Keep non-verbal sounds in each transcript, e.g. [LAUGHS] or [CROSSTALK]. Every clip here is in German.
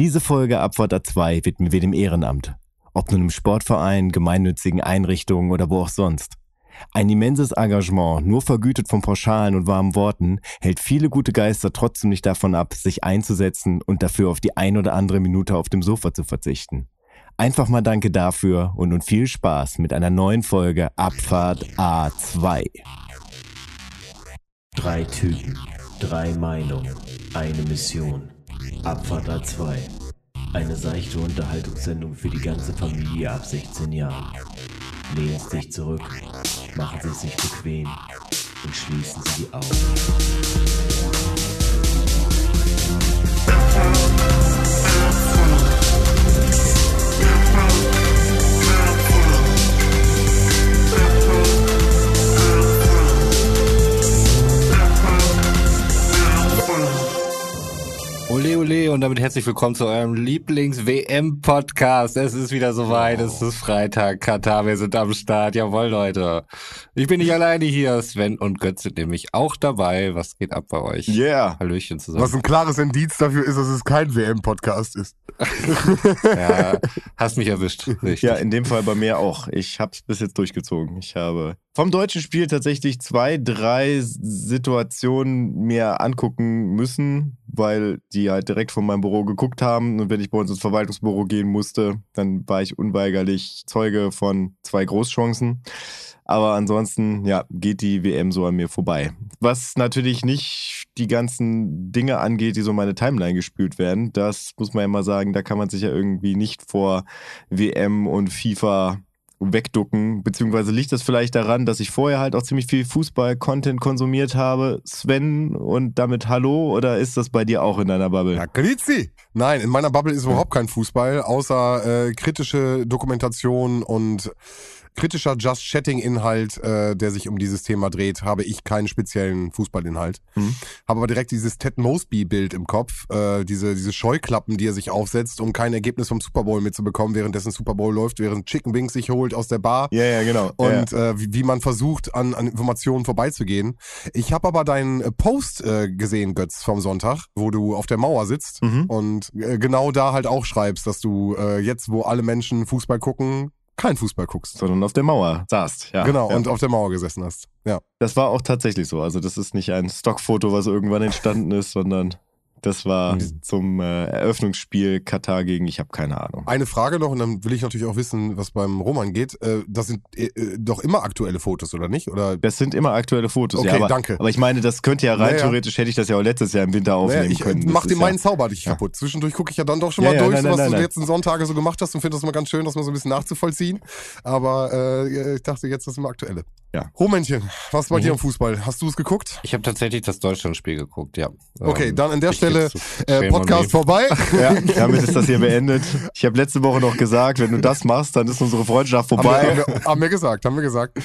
Diese Folge Abfahrt A2 widmen wir dem Ehrenamt. Ob nun im Sportverein, gemeinnützigen Einrichtungen oder wo auch sonst. Ein immenses Engagement, nur vergütet von pauschalen und warmen Worten, hält viele gute Geister trotzdem nicht davon ab, sich einzusetzen und dafür auf die ein oder andere Minute auf dem Sofa zu verzichten. Einfach mal danke dafür und nun viel Spaß mit einer neuen Folge Abfahrt A2. Drei Typen, drei Meinungen, eine Mission. Abfahrt A2. Eine seichte Unterhaltungssendung für die ganze Familie ab 16 Jahren. Lehnen Sie sich zurück, machen Sie es sich bequem und schließen Sie die Augen. Ole ole und damit herzlich willkommen zu eurem Lieblings-WM-Podcast. Es ist wieder soweit, es ist Freitag, Katar, wir sind am Start. Jawohl, Leute. Ich bin nicht alleine hier, Sven und Götz sind nämlich auch dabei. Was geht ab bei euch? Yeah. Hallöchen zusammen. Was ein klares Indiz dafür ist, dass es kein WM-Podcast ist. [LAUGHS] Ja, hast mich erwischt. Richtig. Ja, in dem Fall bei mir auch. Ich habe es bis jetzt durchgezogen. Ich habe vom deutschen Spiel tatsächlich zwei, drei Situationen mir angucken müssen, weil die halt direkt von meinem Büro geguckt haben. Und wenn ich bei uns ins Verwaltungsbüro gehen musste, dann war ich unweigerlich Zeuge von zwei Großchancen. Aber ansonsten, ja, geht die WM so an mir vorbei. Was natürlich nicht die ganzen Dinge angeht, die so in meine Timeline gespült werden. Das muss man ja mal sagen, da kann man sich ja irgendwie nicht vor WM und FIFA wegducken, beziehungsweise liegt das vielleicht daran, dass ich vorher halt auch ziemlich viel Fußball-Content konsumiert habe, Sven, und damit Hallo, oder ist das bei dir auch in deiner Bubble? Ja, Grüezi! Nein, in meiner Bubble ist überhaupt kein Fußball, außer äh, kritische Dokumentation und kritischer Just-Chatting-Inhalt, äh, der sich um dieses Thema dreht, habe ich keinen speziellen Fußballinhalt. Mhm. Habe aber direkt dieses Ted Mosby-Bild im Kopf, äh, diese, diese Scheuklappen, die er sich aufsetzt, um kein Ergebnis vom Super Bowl mitzubekommen, währenddessen Super Bowl läuft, während Chicken Wings sich holt aus der Bar. Ja, ja, genau. Und ja. äh, wie, wie man versucht, an, an Informationen vorbeizugehen. Ich habe aber deinen Post äh, gesehen, Götz, vom Sonntag, wo du auf der Mauer sitzt Mhm. und äh, genau da halt auch schreibst, dass du äh, jetzt, wo alle Menschen Fußball gucken, kein Fußball guckst. Sondern auf der Mauer saßt, ja. genau, ja. und auf der Mauer gesessen hast. Ja. Das war auch tatsächlich so. Also das ist nicht ein Stockfoto, was irgendwann entstanden ist, sondern das war Mhm. zum äh, Eröffnungsspiel Katar gegen, ich habe keine Ahnung. Eine Frage noch, und dann will ich natürlich auch wissen, was beim Roman geht. Äh, das sind äh, äh, doch immer aktuelle Fotos, oder nicht? Oder Das sind immer aktuelle Fotos. Okay, ja, aber, danke. Aber ich meine, das könnte ja rein Naja. theoretisch, hätte ich das ja auch letztes Jahr im Winter aufnehmen naja, ich können. äh, Das mach ist dir ja- meinen Zauber nicht Ja. kaputt. Zwischendurch gucke ich ja dann doch schon Ja, mal ja, durch, nein, so was nein, du nein, letzten Sonntage so gemacht hast und finde das mal ganz schön, das mal so ein bisschen nachzuvollziehen. Aber äh, ich dachte, jetzt das immer aktuelle. Ja. Romännchen, was bei Mhm. dir am Fußball? Hast du es geguckt? Ich habe tatsächlich das Deutschlandspiel geguckt, ja. Okay, Ähm, dann an der ich Stelle zu. äh, Podcast vorbei. Ja, [LAUGHS] damit ist das hier beendet. Ich habe letzte Woche noch gesagt, wenn du das machst, dann ist unsere Freundschaft Haben wir, vorbei. haben, wir, haben wir gesagt, haben wir gesagt.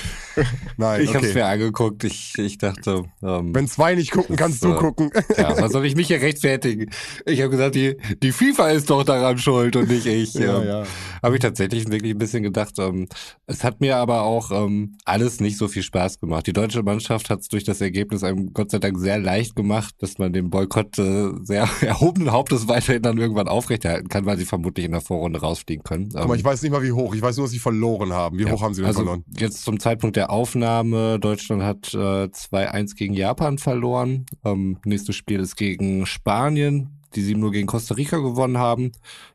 Nein, Ich habe es okay. mir angeguckt. Ich, ich dachte, ähm, Wenn zwei nicht gucken, Das, kannst du äh, gucken. ja, was soll ich mich hier rechtfertigen? Ich habe gesagt, die, die FIFA ist doch daran schuld und nicht ich. Ja, Ähm, ja. Habe ich tatsächlich wirklich ein bisschen gedacht. Ähm, es hat mir aber auch ähm, alles nicht so viel Spaß gemacht. Die deutsche Mannschaft hat es durch das Ergebnis einem Gott sei Dank sehr leicht gemacht, dass man den Boykott äh, sehr [LAUGHS] erhobenen Hauptes weiterhin dann irgendwann aufrechterhalten kann, weil sie vermutlich in der Vorrunde rausfliegen können. Mal, Ähm, ich weiß nicht mal, wie hoch. Ich weiß nur, dass sie verloren haben. Wie ja, hoch haben sie denn also verloren? Jetzt zum Zeitpunkt der Aufnahme, Deutschland hat äh, 2-1 gegen Japan verloren. Ähm, nächstes Spiel ist gegen Spanien, die sie nur gegen Costa Rica gewonnen haben.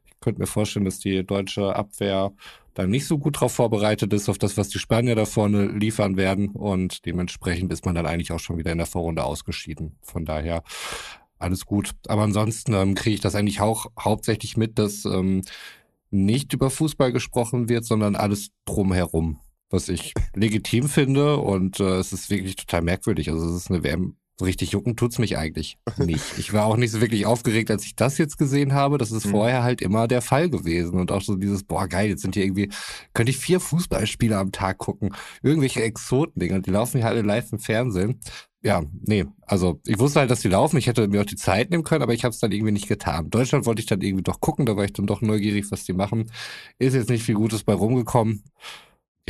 Ich könnte mir vorstellen, dass die deutsche Abwehr da nicht so gut drauf vorbereitet ist auf das, was die Spanier da vorne liefern werden. Und dementsprechend ist man dann eigentlich auch schon wieder in der Vorrunde ausgeschieden. Von daher alles gut. Aber ansonsten ähm, kriege ich das eigentlich auch hauptsächlich mit, dass ähm, nicht über Fußball gesprochen wird, sondern alles drumherum, was ich legitim finde und äh, es ist wirklich total merkwürdig. Also es ist eine WM, so richtig jucken tut's mich eigentlich [LAUGHS] nicht. Ich war auch nicht so wirklich aufgeregt, als ich das jetzt gesehen habe. Das ist Mhm. vorher halt immer der Fall gewesen und auch so dieses, boah geil, jetzt sind hier irgendwie, könnte ich vier Fußballspiele am Tag gucken, irgendwelche Exoten-Dinger, die laufen hier alle live im Fernsehen. Ja, nee, also ich wusste halt, dass die laufen. Ich hätte mir auch die Zeit nehmen können, aber ich habe es dann irgendwie nicht getan. Deutschland wollte ich dann irgendwie doch gucken, da war ich dann doch neugierig, was die machen. Ist jetzt nicht viel Gutes bei rumgekommen.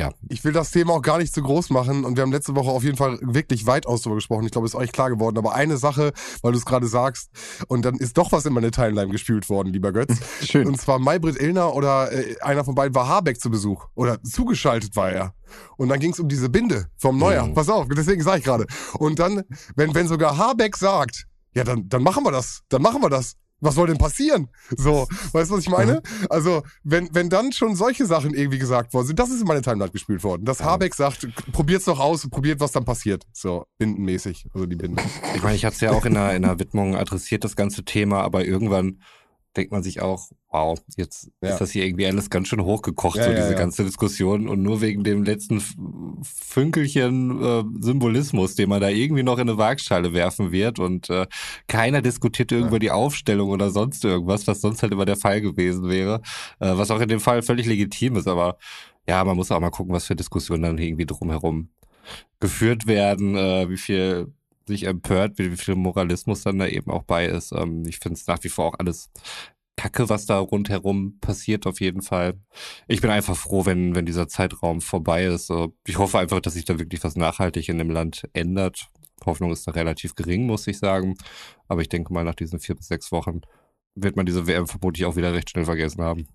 Ja. Ich will das Thema auch gar nicht zu groß machen und wir haben letzte Woche auf jeden Fall wirklich weitaus darüber gesprochen. Ich glaube, es ist euch klar geworden. Aber eine Sache, weil du es gerade sagst, und dann ist doch was in meine Timeline gespült worden, lieber Götz. [LAUGHS] Schön. Und zwar Maybrit Illner oder äh, einer von beiden war Habeck zu Besuch. Oder zugeschaltet war er. Und dann ging es um diese Binde vom Neujahr. Mhm. Pass auf, deswegen sage ich gerade. Und dann, wenn, wenn sogar Habeck sagt, ja, dann, dann machen wir das. Dann machen wir das. Was soll denn passieren? So, weißt du, was ich meine? Also, wenn, wenn dann schon solche Sachen irgendwie gesagt worden sind, das ist in meine Timeline gespielt worden. Dass Habeck sagt, probiert's doch aus, probiert, was dann passiert. So, bindenmäßig. Also die Binde. Ich meine, ich es ja auch in der, in der Widmung adressiert, das ganze Thema, aber irgendwann denkt man sich auch, wow, jetzt Ja. ist das hier irgendwie alles ganz schön hochgekocht, Ja, so diese ja. ganze Diskussion. Und nur wegen dem letzten Fünkelchen äh, Symbolismus, den man da irgendwie noch in eine Waagschale werfen wird. Und äh, keiner diskutiert irgendwo die Aufstellung oder sonst irgendwas, was sonst halt immer der Fall gewesen wäre. Äh, was auch in dem Fall völlig legitim ist, aber ja, man muss auch mal gucken, was für Diskussionen dann irgendwie drumherum geführt werden, äh, wie viel sich empört, wie, viel Moralismus dann da eben auch bei ist. Ähm, ich finde es nach wie vor auch alles Kacke, was da rundherum passiert, auf jeden Fall. Ich bin einfach froh, wenn, wenn dieser Zeitraum vorbei ist. Äh, Ich hoffe einfach, dass sich da wirklich was nachhaltig in dem Land ändert. Hoffnung ist da relativ gering, muss ich sagen. Aber ich denke mal, nach diesen vier bis sechs Wochen wird man diese WM vermutlich auch wieder recht schnell vergessen haben.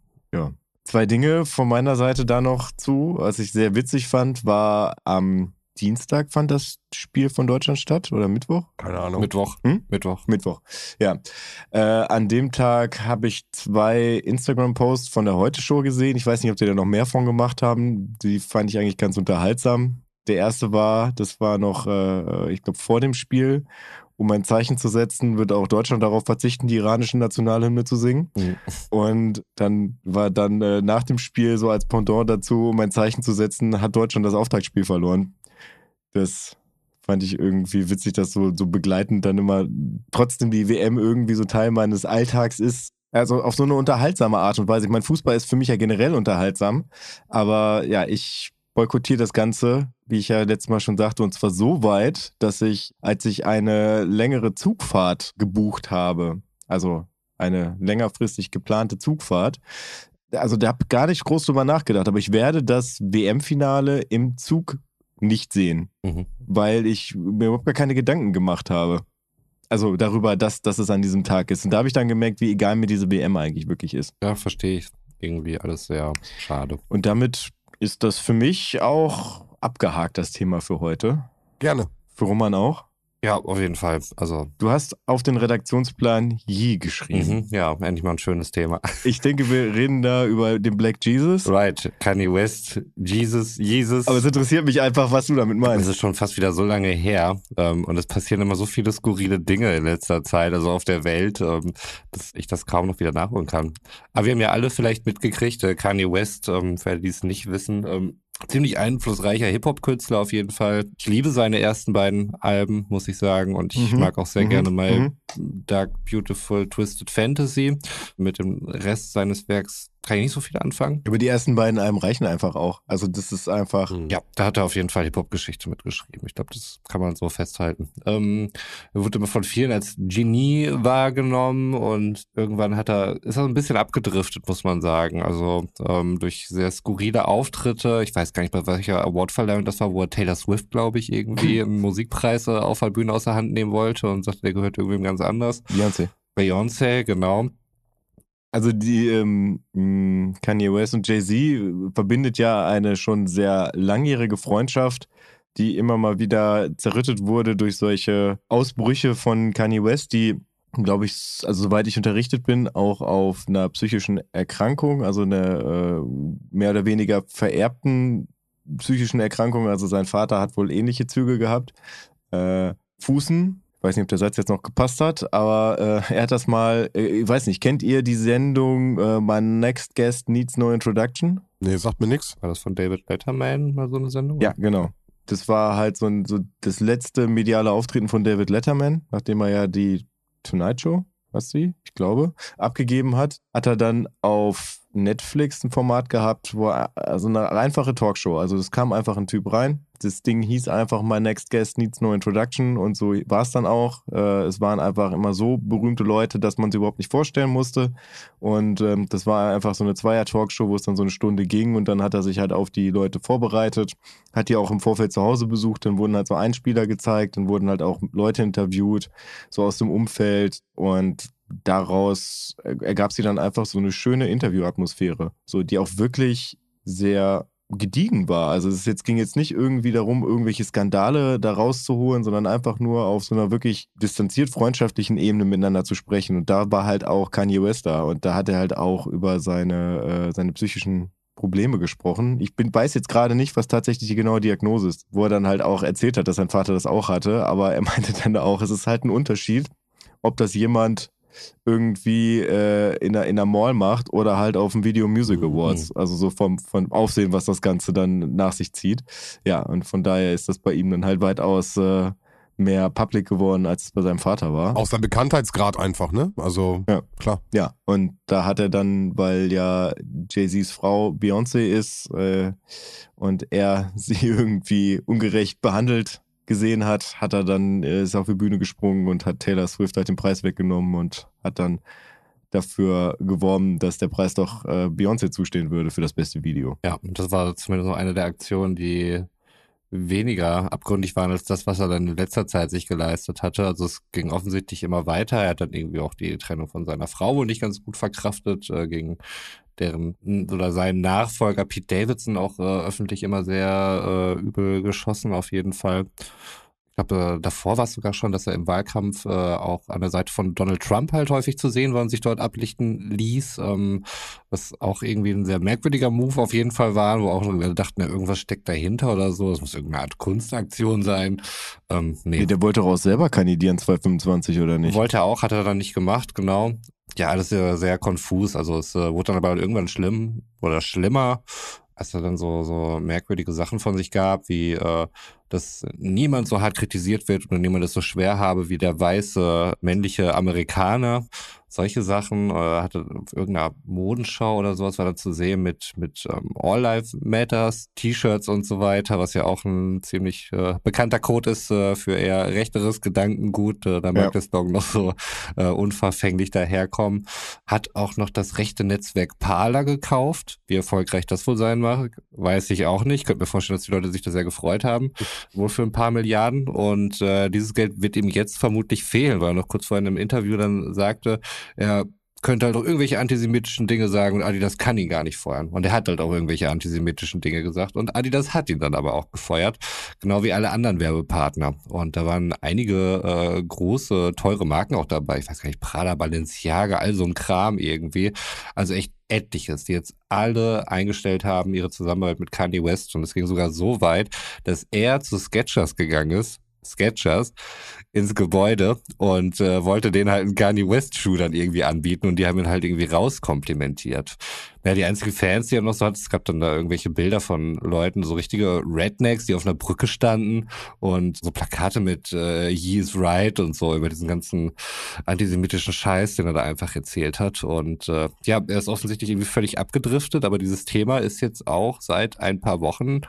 Zwei Dinge von meiner Seite da noch zu. Was ich sehr witzig fand, war am Dienstag fand das Spiel von Deutschland statt oder Mittwoch? Keine Ahnung. Mittwoch. Hm? Mittwoch. Mittwoch, ja. Äh, an dem Tag habe ich zwei Instagram-Posts von der Heute-Show gesehen. Ich weiß nicht, ob die da noch mehr von gemacht haben. Die fand ich eigentlich ganz unterhaltsam. Der erste war, das war noch, äh, ich glaube, vor dem Spiel. Um ein Zeichen zu setzen, wird auch Deutschland darauf verzichten, die iranische Nationalhymne zu singen. Mhm. Und dann war dann äh, nach dem Spiel so als Pendant dazu, um ein Zeichen zu setzen, hat Deutschland das Auftaktspiel verloren. Das fand ich irgendwie witzig, dass so, so begleitend dann immer trotzdem die WM irgendwie so Teil meines Alltags ist. Also auf so eine unterhaltsame Art und Weise. Ich meine, Fußball ist für mich ja generell unterhaltsam, aber ja, ich boykottiere das Ganze, wie ich ja letztes Mal schon sagte, und zwar so weit, dass ich, als ich eine längere Zugfahrt gebucht habe, also eine längerfristig geplante Zugfahrt, also da habe gar nicht groß drüber nachgedacht, aber ich werde das WM-Finale im Zug nicht sehen, Mhm. weil ich mir überhaupt gar keine Gedanken gemacht habe. Also darüber, dass, dass es an diesem Tag ist. Und da habe ich dann gemerkt, wie egal mir diese WM eigentlich wirklich ist. Ja, verstehe ich. Irgendwie alles sehr schade. Und damit ist das für mich auch abgehakt, das Thema für heute. Gerne. Für Roman auch. Ja, auf jeden Fall. Also, Du hast auf den Redaktionsplan Yi geschrieben. mhm, ja, endlich mal ein schönes Thema. [LAUGHS] Ich denke, wir reden da über den Black Jesus. Right, Kanye West, Jesus, Jesus. Aber es interessiert mich einfach, was du damit Es meinst. ist schon fast wieder so lange her ähm, und es passieren immer so viele skurrile Dinge in letzter Zeit, also auf der Welt, ähm, dass ich das kaum noch wieder nachholen kann. Aber wir haben ja alle vielleicht mitgekriegt, äh, Kanye West, ähm, für die es nicht wissen, ähm, ziemlich einflussreicher Hip-Hop-Künstler auf jeden Fall. Ich liebe seine ersten beiden Alben, muss ich sagen, und ich Mhm. mag auch sehr Mhm. gerne mal Mhm. Dark Beautiful Twisted Fantasy. Mit dem Rest seines Werks kann ich nicht so viel anfangen. Über die ersten beiden Alben reichen einfach auch. Also das ist einfach. Ja, da hat er auf jeden Fall Hip-Hop-Geschichte mitgeschrieben. Ich glaube, das kann man so festhalten. Ähm, er wurde immer von vielen als Genie wahrgenommen und irgendwann hat er, ist er ein bisschen abgedriftet, muss man sagen. Also ähm, durch sehr skurrile Auftritte. Ich weiß gar nicht, bei welcher Awardverleihung das war, wo er Taylor Swift, glaube ich, irgendwie [LAUGHS] einen Musikpreis äh, auf der Bühne aus der Hand nehmen wollte und sagte, der gehört irgendwem ganz anders. Beyoncé. Beyoncé, genau. Also die ähm, mh, Kanye West und Jay-Z verbindet ja eine schon sehr langjährige Freundschaft, die immer mal wieder zerrüttet wurde durch solche Ausbrüche von Kanye West, die, glaube ich, also soweit ich unterrichtet bin, auch auf einer psychischen Erkrankung, also einer äh, mehr oder weniger vererbten psychischen Erkrankung, also sein Vater hat wohl ähnliche Züge gehabt, äh, fußen. Weiß nicht, ob der Satz jetzt noch gepasst hat, aber äh, er hat das mal, äh, ich weiß nicht, kennt ihr die Sendung äh, My Next Guest Needs No Introduction? Nee, sagt mir nix. War das von David Letterman mal so eine Sendung? Ja, genau. Das war halt so, ein, so das letzte mediale Auftreten von David Letterman, nachdem er ja die Tonight Show, was sie, ich glaube, abgegeben hat, hat er dann auf Netflix ein Format gehabt, wo also eine einfache Talkshow. Also es kam einfach ein Typ rein. Das Ding hieß einfach My Next Guest Needs No Introduction und so war es dann auch. Äh, es waren einfach immer so berühmte Leute, dass man sie überhaupt nicht vorstellen musste. Und ähm, das war einfach so eine Zweier-Talkshow, wo es dann so eine Stunde ging und dann hat er sich halt auf die Leute vorbereitet, hat die auch im Vorfeld zu Hause besucht, dann wurden halt so Einspieler gezeigt, dann wurden halt auch Leute interviewt, so aus dem Umfeld und daraus ergab sie dann einfach so eine schöne Interviewatmosphäre, so die auch wirklich sehr gediegen war. Also es jetzt, ging jetzt nicht irgendwie darum, irgendwelche Skandale da rauszuholen, sondern einfach nur auf so einer wirklich distanziert freundschaftlichen Ebene miteinander zu sprechen. Und da war halt auch Kanye West da und da hat er halt auch über seine, äh, seine psychischen Probleme gesprochen. Ich bin, weiß jetzt gerade nicht, was tatsächlich die genaue Diagnose ist, wo er dann halt auch erzählt hat, dass sein Vater das auch hatte, aber er [LAUGHS] meinte dann auch, es ist halt ein Unterschied, ob das jemand irgendwie äh, in, der, in der Mall macht oder halt auf dem Video Music mhm. Awards. Mhm. Also so vom, vom Aufsehen, was das Ganze dann nach sich zieht. Ja, und von daher ist das bei ihm dann halt weitaus äh, mehr public geworden, als es bei seinem Vater war. Auch sein Bekanntheitsgrad einfach, ne? Also, ja. klar. Ja, und da hat er dann, weil ja Jay-Z's Frau Beyoncé ist äh, und er [LAUGHS] sie irgendwie ungerecht behandelt gesehen hat, hat er dann, äh, ist auf die Bühne gesprungen und hat Taylor Swift halt den Preis weggenommen und hat dann dafür geworben, dass der Preis doch äh, Beyoncé zustehen würde für das beste Video. Ja, das war zumindest noch eine der Aktionen, die weniger abgründig waren als das, was er dann in letzter Zeit sich geleistet hatte. Also es ging offensichtlich immer weiter. Er hat dann irgendwie auch die Trennung von seiner Frau wohl nicht ganz gut verkraftet, äh, gegen deren oder seinen Nachfolger Pete Davidson auch äh, öffentlich immer sehr äh, übel geschossen, auf jeden Fall. Ich glaube, äh, davor war es sogar schon, dass er im Wahlkampf äh, auch an der Seite von Donald Trump halt häufig zu sehen war und sich dort ablichten ließ, ähm, was auch irgendwie ein sehr merkwürdiger Move auf jeden Fall war, wo auch dachten, ja, irgendwas steckt dahinter oder so, es muss irgendeine Art Kunstaktion sein. Ähm, nee. nee. Der wollte auch selber kandidieren 2025 oder nicht? Wollte er auch, hat er dann nicht gemacht, genau. Ja, alles sehr, sehr konfus. Also es äh, wurde dann aber irgendwann schlimm oder schlimmer, als er dann so, so merkwürdige Sachen von sich gab, wie äh, dass niemand so hart kritisiert wird und niemand es so schwer habe wie der weiße männliche Amerikaner. Solche Sachen äh, hatte auf irgendeiner Modenschau oder sowas war da zu sehen mit mit ähm, All Life Matters T-Shirts und so weiter, was ja auch ein ziemlich äh, bekannter Code ist äh, für eher rechteres Gedankengut. Äh, da mag ja. das Dog noch so äh, unverfänglich daherkommen. Hat auch noch das rechte Netzwerk Parler gekauft. Wie erfolgreich das wohl sein mag, weiß ich auch nicht. Ich könnte mir vorstellen, dass die Leute sich da sehr gefreut haben wohl für ein paar Milliarden. Und äh, dieses Geld wird ihm jetzt vermutlich fehlen, weil er noch kurz in einem Interview dann sagte, er könnte halt auch irgendwelche antisemitischen Dinge sagen und Adidas kann ihn gar nicht feuern. Und er hat halt auch irgendwelche antisemitischen Dinge gesagt und Adidas hat ihn dann aber auch gefeuert, genau wie alle anderen Werbepartner. Und da waren einige äh, große, teure Marken auch dabei. Ich weiß gar nicht, Prada, Balenciaga, all so ein Kram irgendwie. Also echt etliches, die jetzt alle eingestellt haben, ihre Zusammenarbeit mit Kanye West. Und es ging sogar so weit, dass er zu Sketchers gegangen ist Sketchers ins Gebäude und äh, wollte denen halt einen Kanye West Schuh dann irgendwie anbieten und die haben ihn halt irgendwie rauskomplimentiert. Ja, die einzigen Fans, die er noch so hat, es gab dann da irgendwelche Bilder von Leuten, so richtige Rednecks, die auf einer Brücke standen und so Plakate mit äh, He is right und so über diesen ganzen antisemitischen Scheiß, den er da einfach erzählt hat. Und äh, ja, er ist offensichtlich irgendwie völlig abgedriftet, aber dieses Thema ist jetzt auch seit ein paar Wochen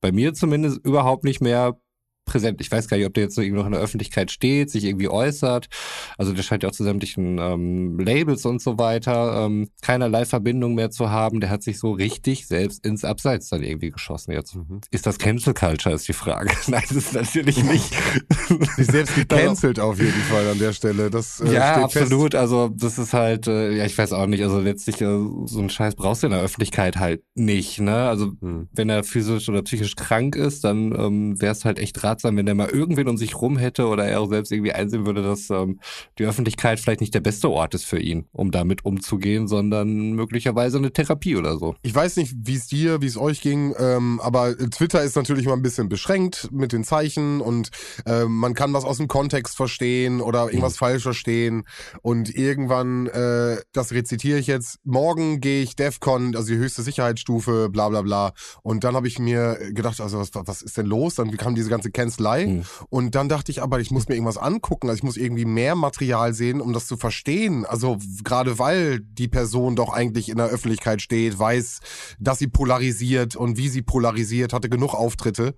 bei mir zumindest überhaupt nicht mehr präsent. Ich weiß gar nicht, ob der jetzt so irgendwie noch in der Öffentlichkeit steht, sich irgendwie äußert. Also der scheint ja auch zu sämtlichen ähm, Labels und so weiter ähm, keinerlei Verbindung mehr zu haben. Der hat sich so richtig selbst ins Abseits dann irgendwie geschossen jetzt. Mhm. Ist das Cancel Culture, ist die Frage. [LAUGHS] Nein, das ist natürlich nicht. [LAUGHS] sich selbst gecancelt auf jeden Fall an der Stelle. Das, äh, ja, absolut. Fest. Also das ist halt, äh, ja, ich weiß auch nicht. Also letztlich äh, so ein Scheiß brauchst du in der Öffentlichkeit halt nicht. Ne? Also mhm. wenn er physisch oder psychisch krank ist, dann ähm, wäre es halt echt ratsam, ratsam, wenn der mal irgendwen um sich rum hätte oder er auch selbst irgendwie einsehen würde, dass ähm, die Öffentlichkeit vielleicht nicht der beste Ort ist für ihn, um damit umzugehen, sondern möglicherweise eine Therapie oder so. Ich weiß nicht, wie es dir, wie es euch ging, ähm, aber Twitter ist natürlich mal ein bisschen beschränkt mit den Zeichen und äh, man kann was aus dem Kontext verstehen oder irgendwas mhm. falsch verstehen und irgendwann, äh, das rezitiere ich jetzt, morgen gehe ich DEFCON, also die höchste Sicherheitsstufe, bla bla bla und dann habe ich mir gedacht, also was, was ist denn los? Dann kam diese ganze Cancel Kanzlei. Hm. Und dann dachte ich aber, ich muss mir irgendwas angucken. Also ich muss irgendwie mehr Material sehen, um das zu verstehen. Also gerade weil die Person doch eigentlich in der Öffentlichkeit steht, weiß, dass sie polarisiert und wie sie polarisiert, hatte genug Auftritte.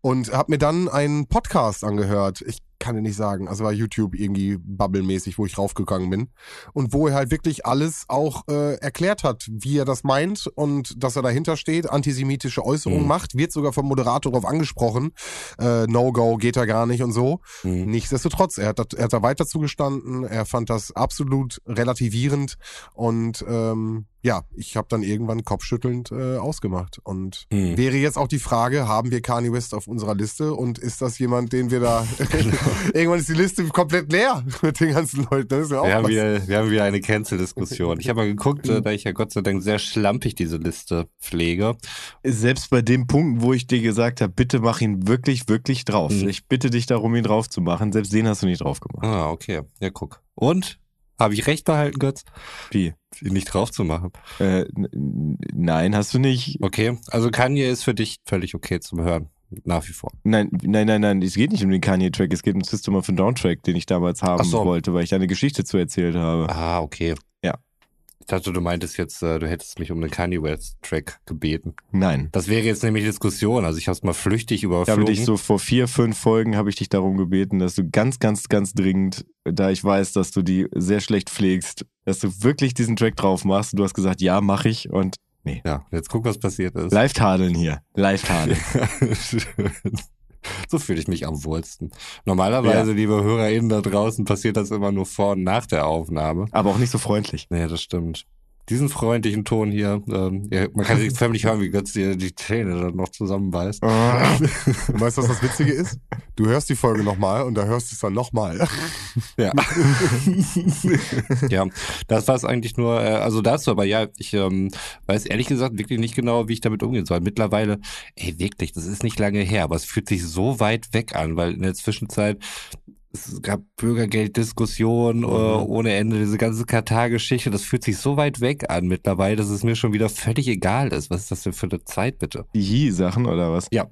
Und habe mir dann einen Podcast angehört. Ich kann dir nicht sagen. Also war YouTube irgendwie bubblemäßig, wo ich raufgegangen bin. Und wo er halt wirklich alles auch äh, erklärt hat, wie er das meint und dass er dahinter steht, antisemitische Äußerungen Mhm. macht, wird sogar vom Moderator darauf angesprochen. Äh, No-Go geht da gar nicht und so. Hm. Nichtsdestotrotz, er hat, er hat da weiter zugestanden, er fand das absolut relativierend und ähm, ja, ich habe dann irgendwann kopfschüttelnd äh, ausgemacht. Und Hm. wäre jetzt auch die Frage, haben wir Kanye West auf unserer Liste und ist das jemand, den wir da... [LAUGHS] [LAUGHS] irgendwann ist die Liste komplett leer mit den ganzen Leuten. Das ist ja auch Wir haben, was. wieder, wir haben wieder eine Cancel-Diskussion. Ich habe mal geguckt, äh, da ich ja Gott sei Dank sehr schlampig diese Liste pflege. Selbst bei dem Punkt, wo ich dir gesagt habe, bitte mach ihn wirklich, wirklich drauf. Mhm. Ich bitte dich darum, ihn drauf zu machen. Selbst den hast du nicht drauf gemacht. Ah, okay. Ja, guck. Und? Habe ich recht behalten, Götz? Wie? nicht drauf zu machen. Äh, nein, hast du nicht. Okay, also Kanye ist für dich völlig okay zum Hören. Nach wie vor. Nein, nein, nein, nein. Es geht nicht um den Kanye-Track. Es geht um System of a Down-Track, den ich damals haben so. wollte, weil ich da eine Geschichte zu erzählt habe. Ah, okay. Ich dachte, du meintest jetzt, äh, du hättest mich um den Kanye West-Track gebeten. Nein. Das wäre jetzt nämlich Diskussion. Also ich habe es mal flüchtig Ich habe überflogen. dich so vor vier, fünf Folgen habe ich dich darum gebeten, dass du ganz, ganz, ganz dringend, da ich weiß, dass du die sehr schlecht pflegst, dass du wirklich diesen Track drauf machst. Und du hast gesagt, ja, mach ich. Und ja, jetzt guck, was passiert ist. live tadeln hier. Live tadeln. [LAUGHS] [LAUGHS] So fühle ich mich am wohlsten. Normalerweise, liebe HörerInnen da draußen, passiert das immer nur vor und nach der Aufnahme. Aber auch nicht so freundlich. Nee, das stimmt. Diesen freundlichen Ton hier, ähm, ja, man kann sich förmlich hören, wie Götz dir die Zähne dann noch zusammenbeißt. [LAUGHS] Und weißt du, was das Witzige ist? Du hörst die Folge nochmal und da hörst du es dann nochmal. Ja. ja, das war es eigentlich nur, äh, also dazu, aber ja, ich ähm, weiß ehrlich gesagt wirklich nicht genau, wie ich damit umgehen soll. Mittlerweile, ey, wirklich, das ist nicht lange her, aber es fühlt sich so weit weg an, weil in der Zwischenzeit es gab Bürgergelddiskussionen äh, ohne Ende, diese ganze Katar-Geschichte, das fühlt sich so weit weg an mittlerweile, dass es mir schon wieder völlig egal ist. Was ist das denn für eine Zeit, bitte? Die Yi-Sachen oder was? Ja,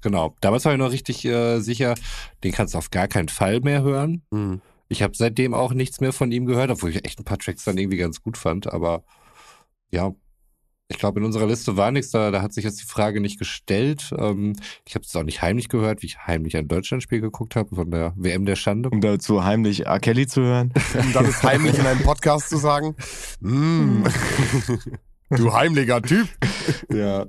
genau. Damals war ich noch richtig äh, sicher, den kannst du auf gar keinen Fall mehr hören. Hm. Ich habe seitdem auch nichts mehr von ihm gehört, obwohl ich echt ein paar Tracks dann irgendwie ganz gut fand. Aber ja, ich glaube, in unserer Liste war nichts. Da, da hat sich jetzt die Frage nicht gestellt. Ähm, ich habe es auch nicht heimlich gehört, wie ich heimlich ein Deutschlandspiel geguckt habe von der WM der Schande. Um dazu heimlich R. Kelly zu hören. Um dann es heimlich in einem Podcast zu sagen. [LAUGHS] Mm. [LAUGHS] du heimlicher Typ. [LAUGHS] Ja.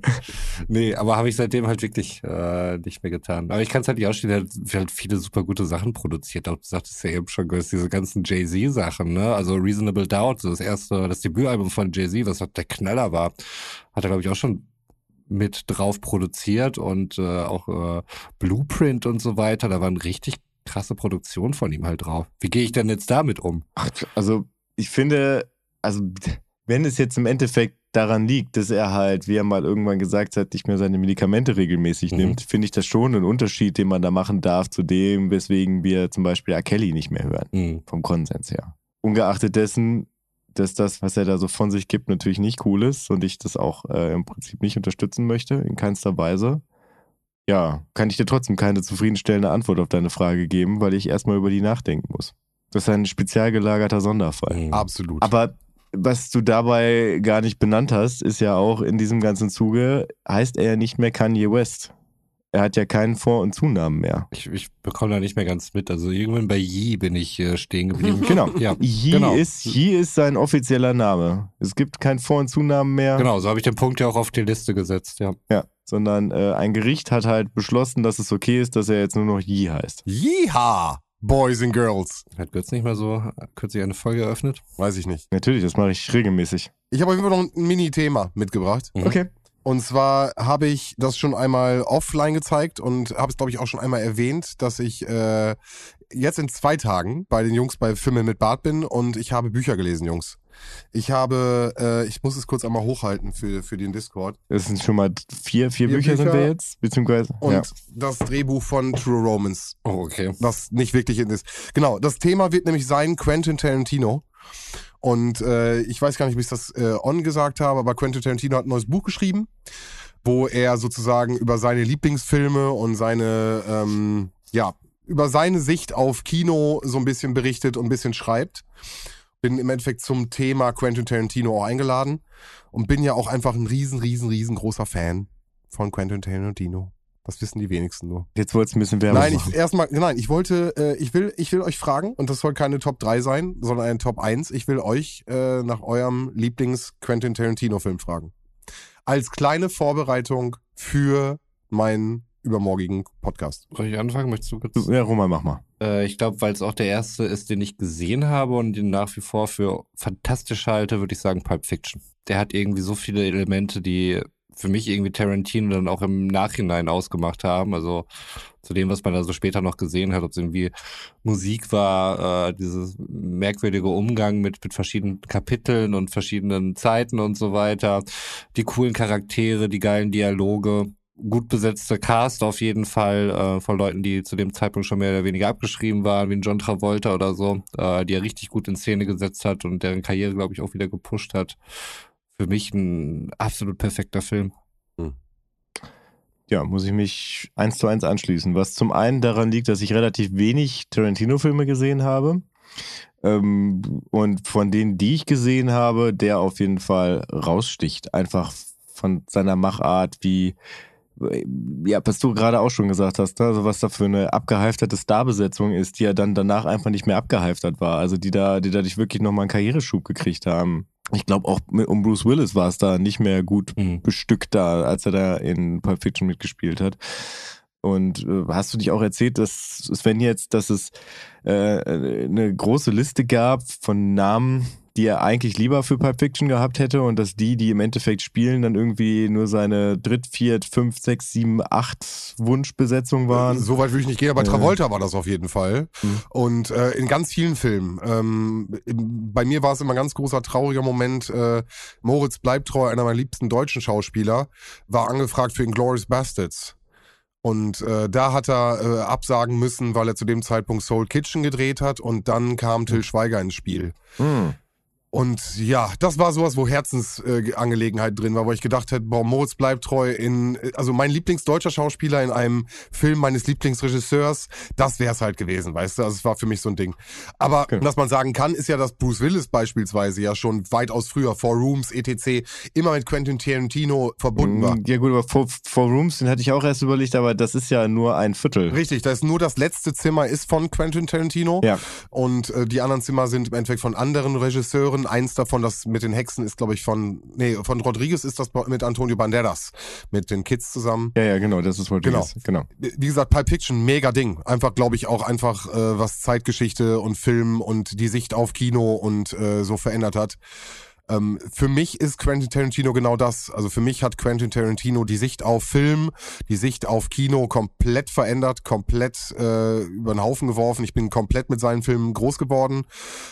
Nee, aber habe ich seitdem halt wirklich äh, nicht mehr getan. Aber ich kann es halt nicht ausstehen, er hat halt viele super gute Sachen produziert. Auch du sagtest ja eben schon, Götz, diese ganzen Jay-Z-Sachen, ne? Also Reasonable Doubt, das erste, das Debütalbum von Jay-Z, was halt der Knaller war, hat er, glaube ich, auch schon mit drauf produziert und äh, auch äh, Blueprint und so weiter. Da waren richtig krasse Produktionen von ihm halt drauf. Wie gehe ich denn jetzt damit um? Ach, also ich finde, also wenn es jetzt im Endeffekt daran liegt, dass er halt, wie er mal irgendwann gesagt hat, nicht mehr seine Medikamente regelmäßig Mhm. nimmt, finde ich das schon einen Unterschied, den man da machen darf zu dem, weswegen wir zum Beispiel R. Kelly nicht mehr hören, Hm. vom Konsens her. Ungeachtet dessen, dass das, was er da so von sich gibt, natürlich nicht cool ist und ich das auch äh, im Prinzip nicht unterstützen möchte, in keinster Weise. Ja, kann ich dir trotzdem keine zufriedenstellende Antwort auf deine Frage geben, weil ich erstmal über die nachdenken muss. Das ist ein spezial gelagerter Sonderfall. Hm. Absolut. Aber was du dabei gar nicht benannt hast, ist ja auch in diesem ganzen Zuge, heißt er ja nicht mehr Kanye West. Er hat ja keinen Vor- und Zunamen mehr. Ich, ich bekomme da nicht mehr ganz mit. Also irgendwann bei Yi bin ich äh, stehen geblieben. [LAUGHS] Genau. Ja, Yi, genau. ist, Yi ist sein offizieller Name. Es gibt keinen Vor- und Zunamen mehr. Genau, so habe ich den Punkt ja auch auf die Liste gesetzt, ja. Ja, sondern äh, ein Gericht hat halt beschlossen, dass es okay ist, dass er jetzt nur noch Yi heißt. Yeehaw, Boys and Girls. Hat Götz nicht mal so kürzlich eine Folge eröffnet? Weiß ich nicht. Natürlich, das mache ich regelmäßig. Ich habe auf jeden Fall noch ein Mini-Thema mitgebracht. Mhm. Okay. Und zwar habe ich das schon einmal offline gezeigt und habe es, glaube ich, auch schon einmal erwähnt, dass ich äh, jetzt in zwei Tagen bei den Jungs bei Filme mit Bart bin und ich habe Bücher gelesen, Jungs. Ich habe, äh, ich muss es kurz einmal hochhalten für, für den Discord. Das sind schon mal vier, vier, Vier Bücher, sind Bücher. wir jetzt, beziehungsweise. Und ja. das Drehbuch von True Romance, Oh, okay. was nicht wirklich in ist. Genau, das Thema wird nämlich sein Quentin Tarantino. Und äh, ich weiß gar nicht, ob ich das äh, on gesagt habe, aber Quentin Tarantino hat ein neues Buch geschrieben. wo er sozusagen über seine Lieblingsfilme und seine, ähm, ja, über seine Sicht auf Kino so ein bisschen berichtet und ein bisschen schreibt. Bin im Endeffekt zum Thema Quentin Tarantino auch eingeladen und bin ja auch einfach ein riesen, riesen, riesengroßer Fan von Quentin Tarantino. Das wissen die wenigsten nur. Jetzt wolltest du ein bisschen Werbung Nein, machen. ich erstmal, nein, ich wollte, äh, ich will, ich will euch fragen, und das soll keine Top 3 sein, sondern eine Top 1. Ich will euch äh, nach eurem Lieblings-Quentin Tarantino-Film fragen. Als kleine Vorbereitung für meinen übermorgigen Podcast. Soll ich anfangen? Möchtest du kurz? Ja, Roman, mach mal. Äh, ich glaube, weil es auch der erste ist, den ich gesehen habe und den nach wie vor für fantastisch halte, würde ich sagen Pulp Fiction. Der hat irgendwie so viele Elemente, die für mich irgendwie Tarantino dann auch im Nachhinein ausgemacht haben. Also zu dem, was man da so später noch gesehen hat, ob es irgendwie Musik war, äh, dieses merkwürdige Umgang mit, mit verschiedenen Kapiteln und verschiedenen Zeiten und so weiter, die coolen Charaktere, die geilen Dialoge gut besetzte Cast auf jeden Fall äh, von Leuten, die zu dem Zeitpunkt schon mehr oder weniger abgeschrieben waren, wie John Travolta oder so, äh, die er richtig gut in Szene gesetzt hat und deren Karriere, glaube ich, auch wieder gepusht hat. Für mich ein absolut perfekter Film. Ja, muss ich mich eins zu eins anschließen. Was zum einen daran liegt, dass ich relativ wenig Tarantino-Filme gesehen habe. Ähm, und von denen, die ich gesehen habe, der auf jeden Fall raussticht. Einfach von seiner Machart, wie, ja, was du gerade auch schon gesagt hast, ne? also was da für eine abgehalfterte Starbesetzung ist, die ja dann danach einfach nicht mehr abgehalftert war. Also die da, die dadurch wirklich nochmal einen Karriereschub gekriegt haben. Ich glaube auch mit, um Bruce Willis war es da nicht mehr gut Mhm. bestückt da, als er da in Pulp Fiction mitgespielt hat. Und äh, hast du dich auch erzählt, dass Sven jetzt, dass es äh, eine große Liste gab von Namen, die er eigentlich lieber für Pulp Fiction gehabt hätte und dass die, die im Endeffekt spielen, dann irgendwie nur seine Dritt-, Viert-, Fünf-, Sechs-, Sieben-, Acht Wunschbesetzung waren. So weit würde ich nicht gehen, aber Ja. Travolta war das auf jeden Fall. Mhm. Und äh, in ganz vielen Filmen. Ähm, bei mir war es immer ein ganz großer trauriger Moment. Äh, Moritz Bleibtreu, einer meiner liebsten deutschen Schauspieler, war angefragt für Inglourious Bastards. Und äh, da hat er äh, absagen müssen, weil er zu dem Zeitpunkt Soul Kitchen gedreht hat und dann kam Till Schweiger ins Spiel. Hm. Und ja, das war sowas, wo Herzensangelegenheit äh, drin war, wo ich gedacht hätte, boah, Moritz bleibt treu in, also mein Lieblingsdeutscher Schauspieler in einem Film meines Lieblingsregisseurs, das wär's halt gewesen, weißt du, also es war für mich so ein Ding. Aber Okay. was man sagen kann, ist ja, dass Bruce Willis beispielsweise ja schon weitaus früher, Four Rooms, etc., immer mit Quentin Tarantino verbunden war. Ja gut, aber Four, Four Rooms, den hatte ich auch erst überlegt, aber das ist ja nur ein Viertel. Richtig, da ist nur das letzte Zimmer ist von Quentin Tarantino. Ja. Und äh, die anderen Zimmer sind im Endeffekt von anderen Regisseuren. Eins davon, das mit den Hexen, ist, glaube ich, von, nee, von Rodriguez ist das mit Antonio Banderas, mit den Kids zusammen. Ja, ja, genau, das ist Rodriguez. Genau. Wie gesagt, Pulp Fiction, mega Ding. Einfach, glaube ich, auch einfach, äh, was Zeitgeschichte und Film und die Sicht auf Kino und äh, so verändert hat. Ähm, für mich ist Quentin Tarantino genau das. Also für mich hat Quentin Tarantino die Sicht auf Film, die Sicht auf Kino komplett verändert, komplett äh, über den Haufen geworfen. Ich bin komplett mit seinen Filmen groß geworden.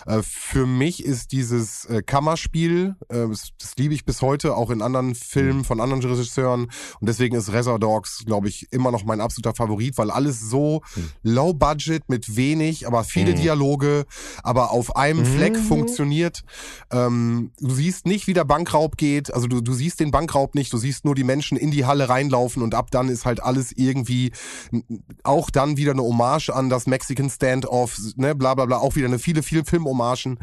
Äh, für mich ist dieses äh, Kammerspiel, äh, das, das liebe ich bis heute, auch in anderen Filmen von anderen Regisseuren. Und deswegen ist Reservoir Dogs, glaube ich, immer noch mein absoluter Favorit, weil alles so low budget mit wenig, aber viele Mhm. Dialoge, aber auf einem Fleck funktioniert. Ähm, du siehst nicht, wie der Bankraub geht. Also du, du siehst den Bankraub nicht. Du siehst nur die Menschen in die Halle reinlaufen und ab dann ist halt alles irgendwie auch dann wieder eine Hommage an das Mexican Standoff, ne, bla bla bla. Auch wieder eine viele, viele Filmhommagen.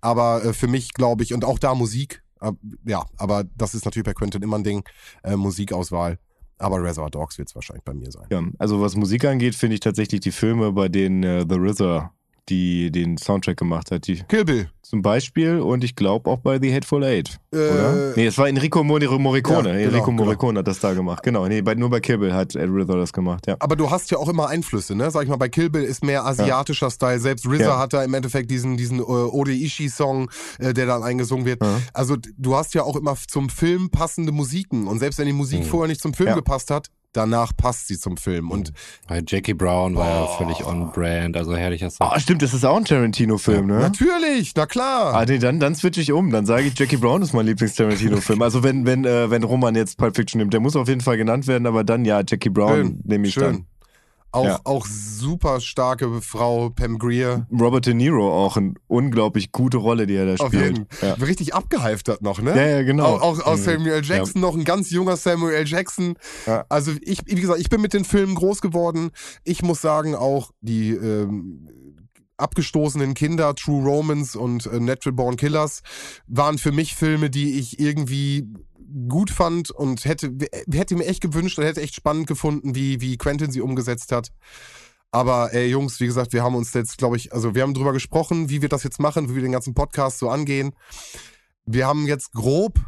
Aber äh, für mich, glaube ich, und auch da Musik. Äh, ja, aber das ist natürlich bei Quentin immer ein Ding. Äh, Musikauswahl. Aber Reservoir Dogs wird es wahrscheinlich bei mir sein. Ja, also was Musik angeht, finde ich tatsächlich die Filme, bei denen äh, The RZA die den Soundtrack gemacht hat, die Kill Bill. zum Beispiel und ich glaube auch bei The Hateful Eight, Äh, oder? Nee, es war Enrico Mor- Morricone. Ja, genau, Enrico genau. Morricone hat das da gemacht. Genau, nee, bei, nur bei Kill Bill hat Ed RZA das gemacht, ja. Aber du hast ja auch immer Einflüsse, ne? Sag ich mal, bei Kill Bill ist mehr asiatischer Style. Selbst RZA Ja. hat da im Endeffekt diesen, diesen äh, Ode Ishii-Song, äh, der dann eingesungen wird. Ja. Also du hast ja auch immer zum Film passende Musiken. Und selbst wenn die Musik Mhm. vorher nicht zum Film Ja. gepasst hat, danach passt sie zum Film. Und Bei Jackie Brown war ja Oh. völlig on brand, also herrlicher Song. Ah, stimmt, das ist auch ein Tarantino-Film, ne? natürlich, na klar. Ah, nee, dann, dann switche ich um. Dann sage ich, Jackie Brown ist mein Lieblings-Tarantino-Film. Also wenn, wenn, äh, wenn Roman jetzt Pulp Fiction nimmt, der muss auf jeden Fall genannt werden, aber dann ja, Jackie Brown nehme ich schön. dann. Auch, Ja. auch super starke Frau Pam Greer. Robert De Niro auch eine unglaublich gute Rolle, die er da Auf spielt. jeden Ja. Richtig abgehalftert noch, ne? Ja, ja, genau. Auch, auch aus Mhm. Samuel L. Jackson noch ein ganz junger Samuel L. Jackson. Ja. Also ich, wie gesagt, ich bin mit den Filmen groß geworden. Ich muss sagen, auch die ähm, abgestoßenen Kinder, True Romans und äh, Natural Born Killers waren für mich Filme, die ich irgendwie gut fand und hätte, hätte mir echt gewünscht und hätte echt spannend gefunden, wie, wie Quentin sie umgesetzt hat. Aber ey, Jungs, wie gesagt, wir haben uns jetzt, glaube ich, also wir haben drüber gesprochen, wie wir das jetzt machen, wie wir den ganzen Podcast so angehen. Wir haben jetzt grob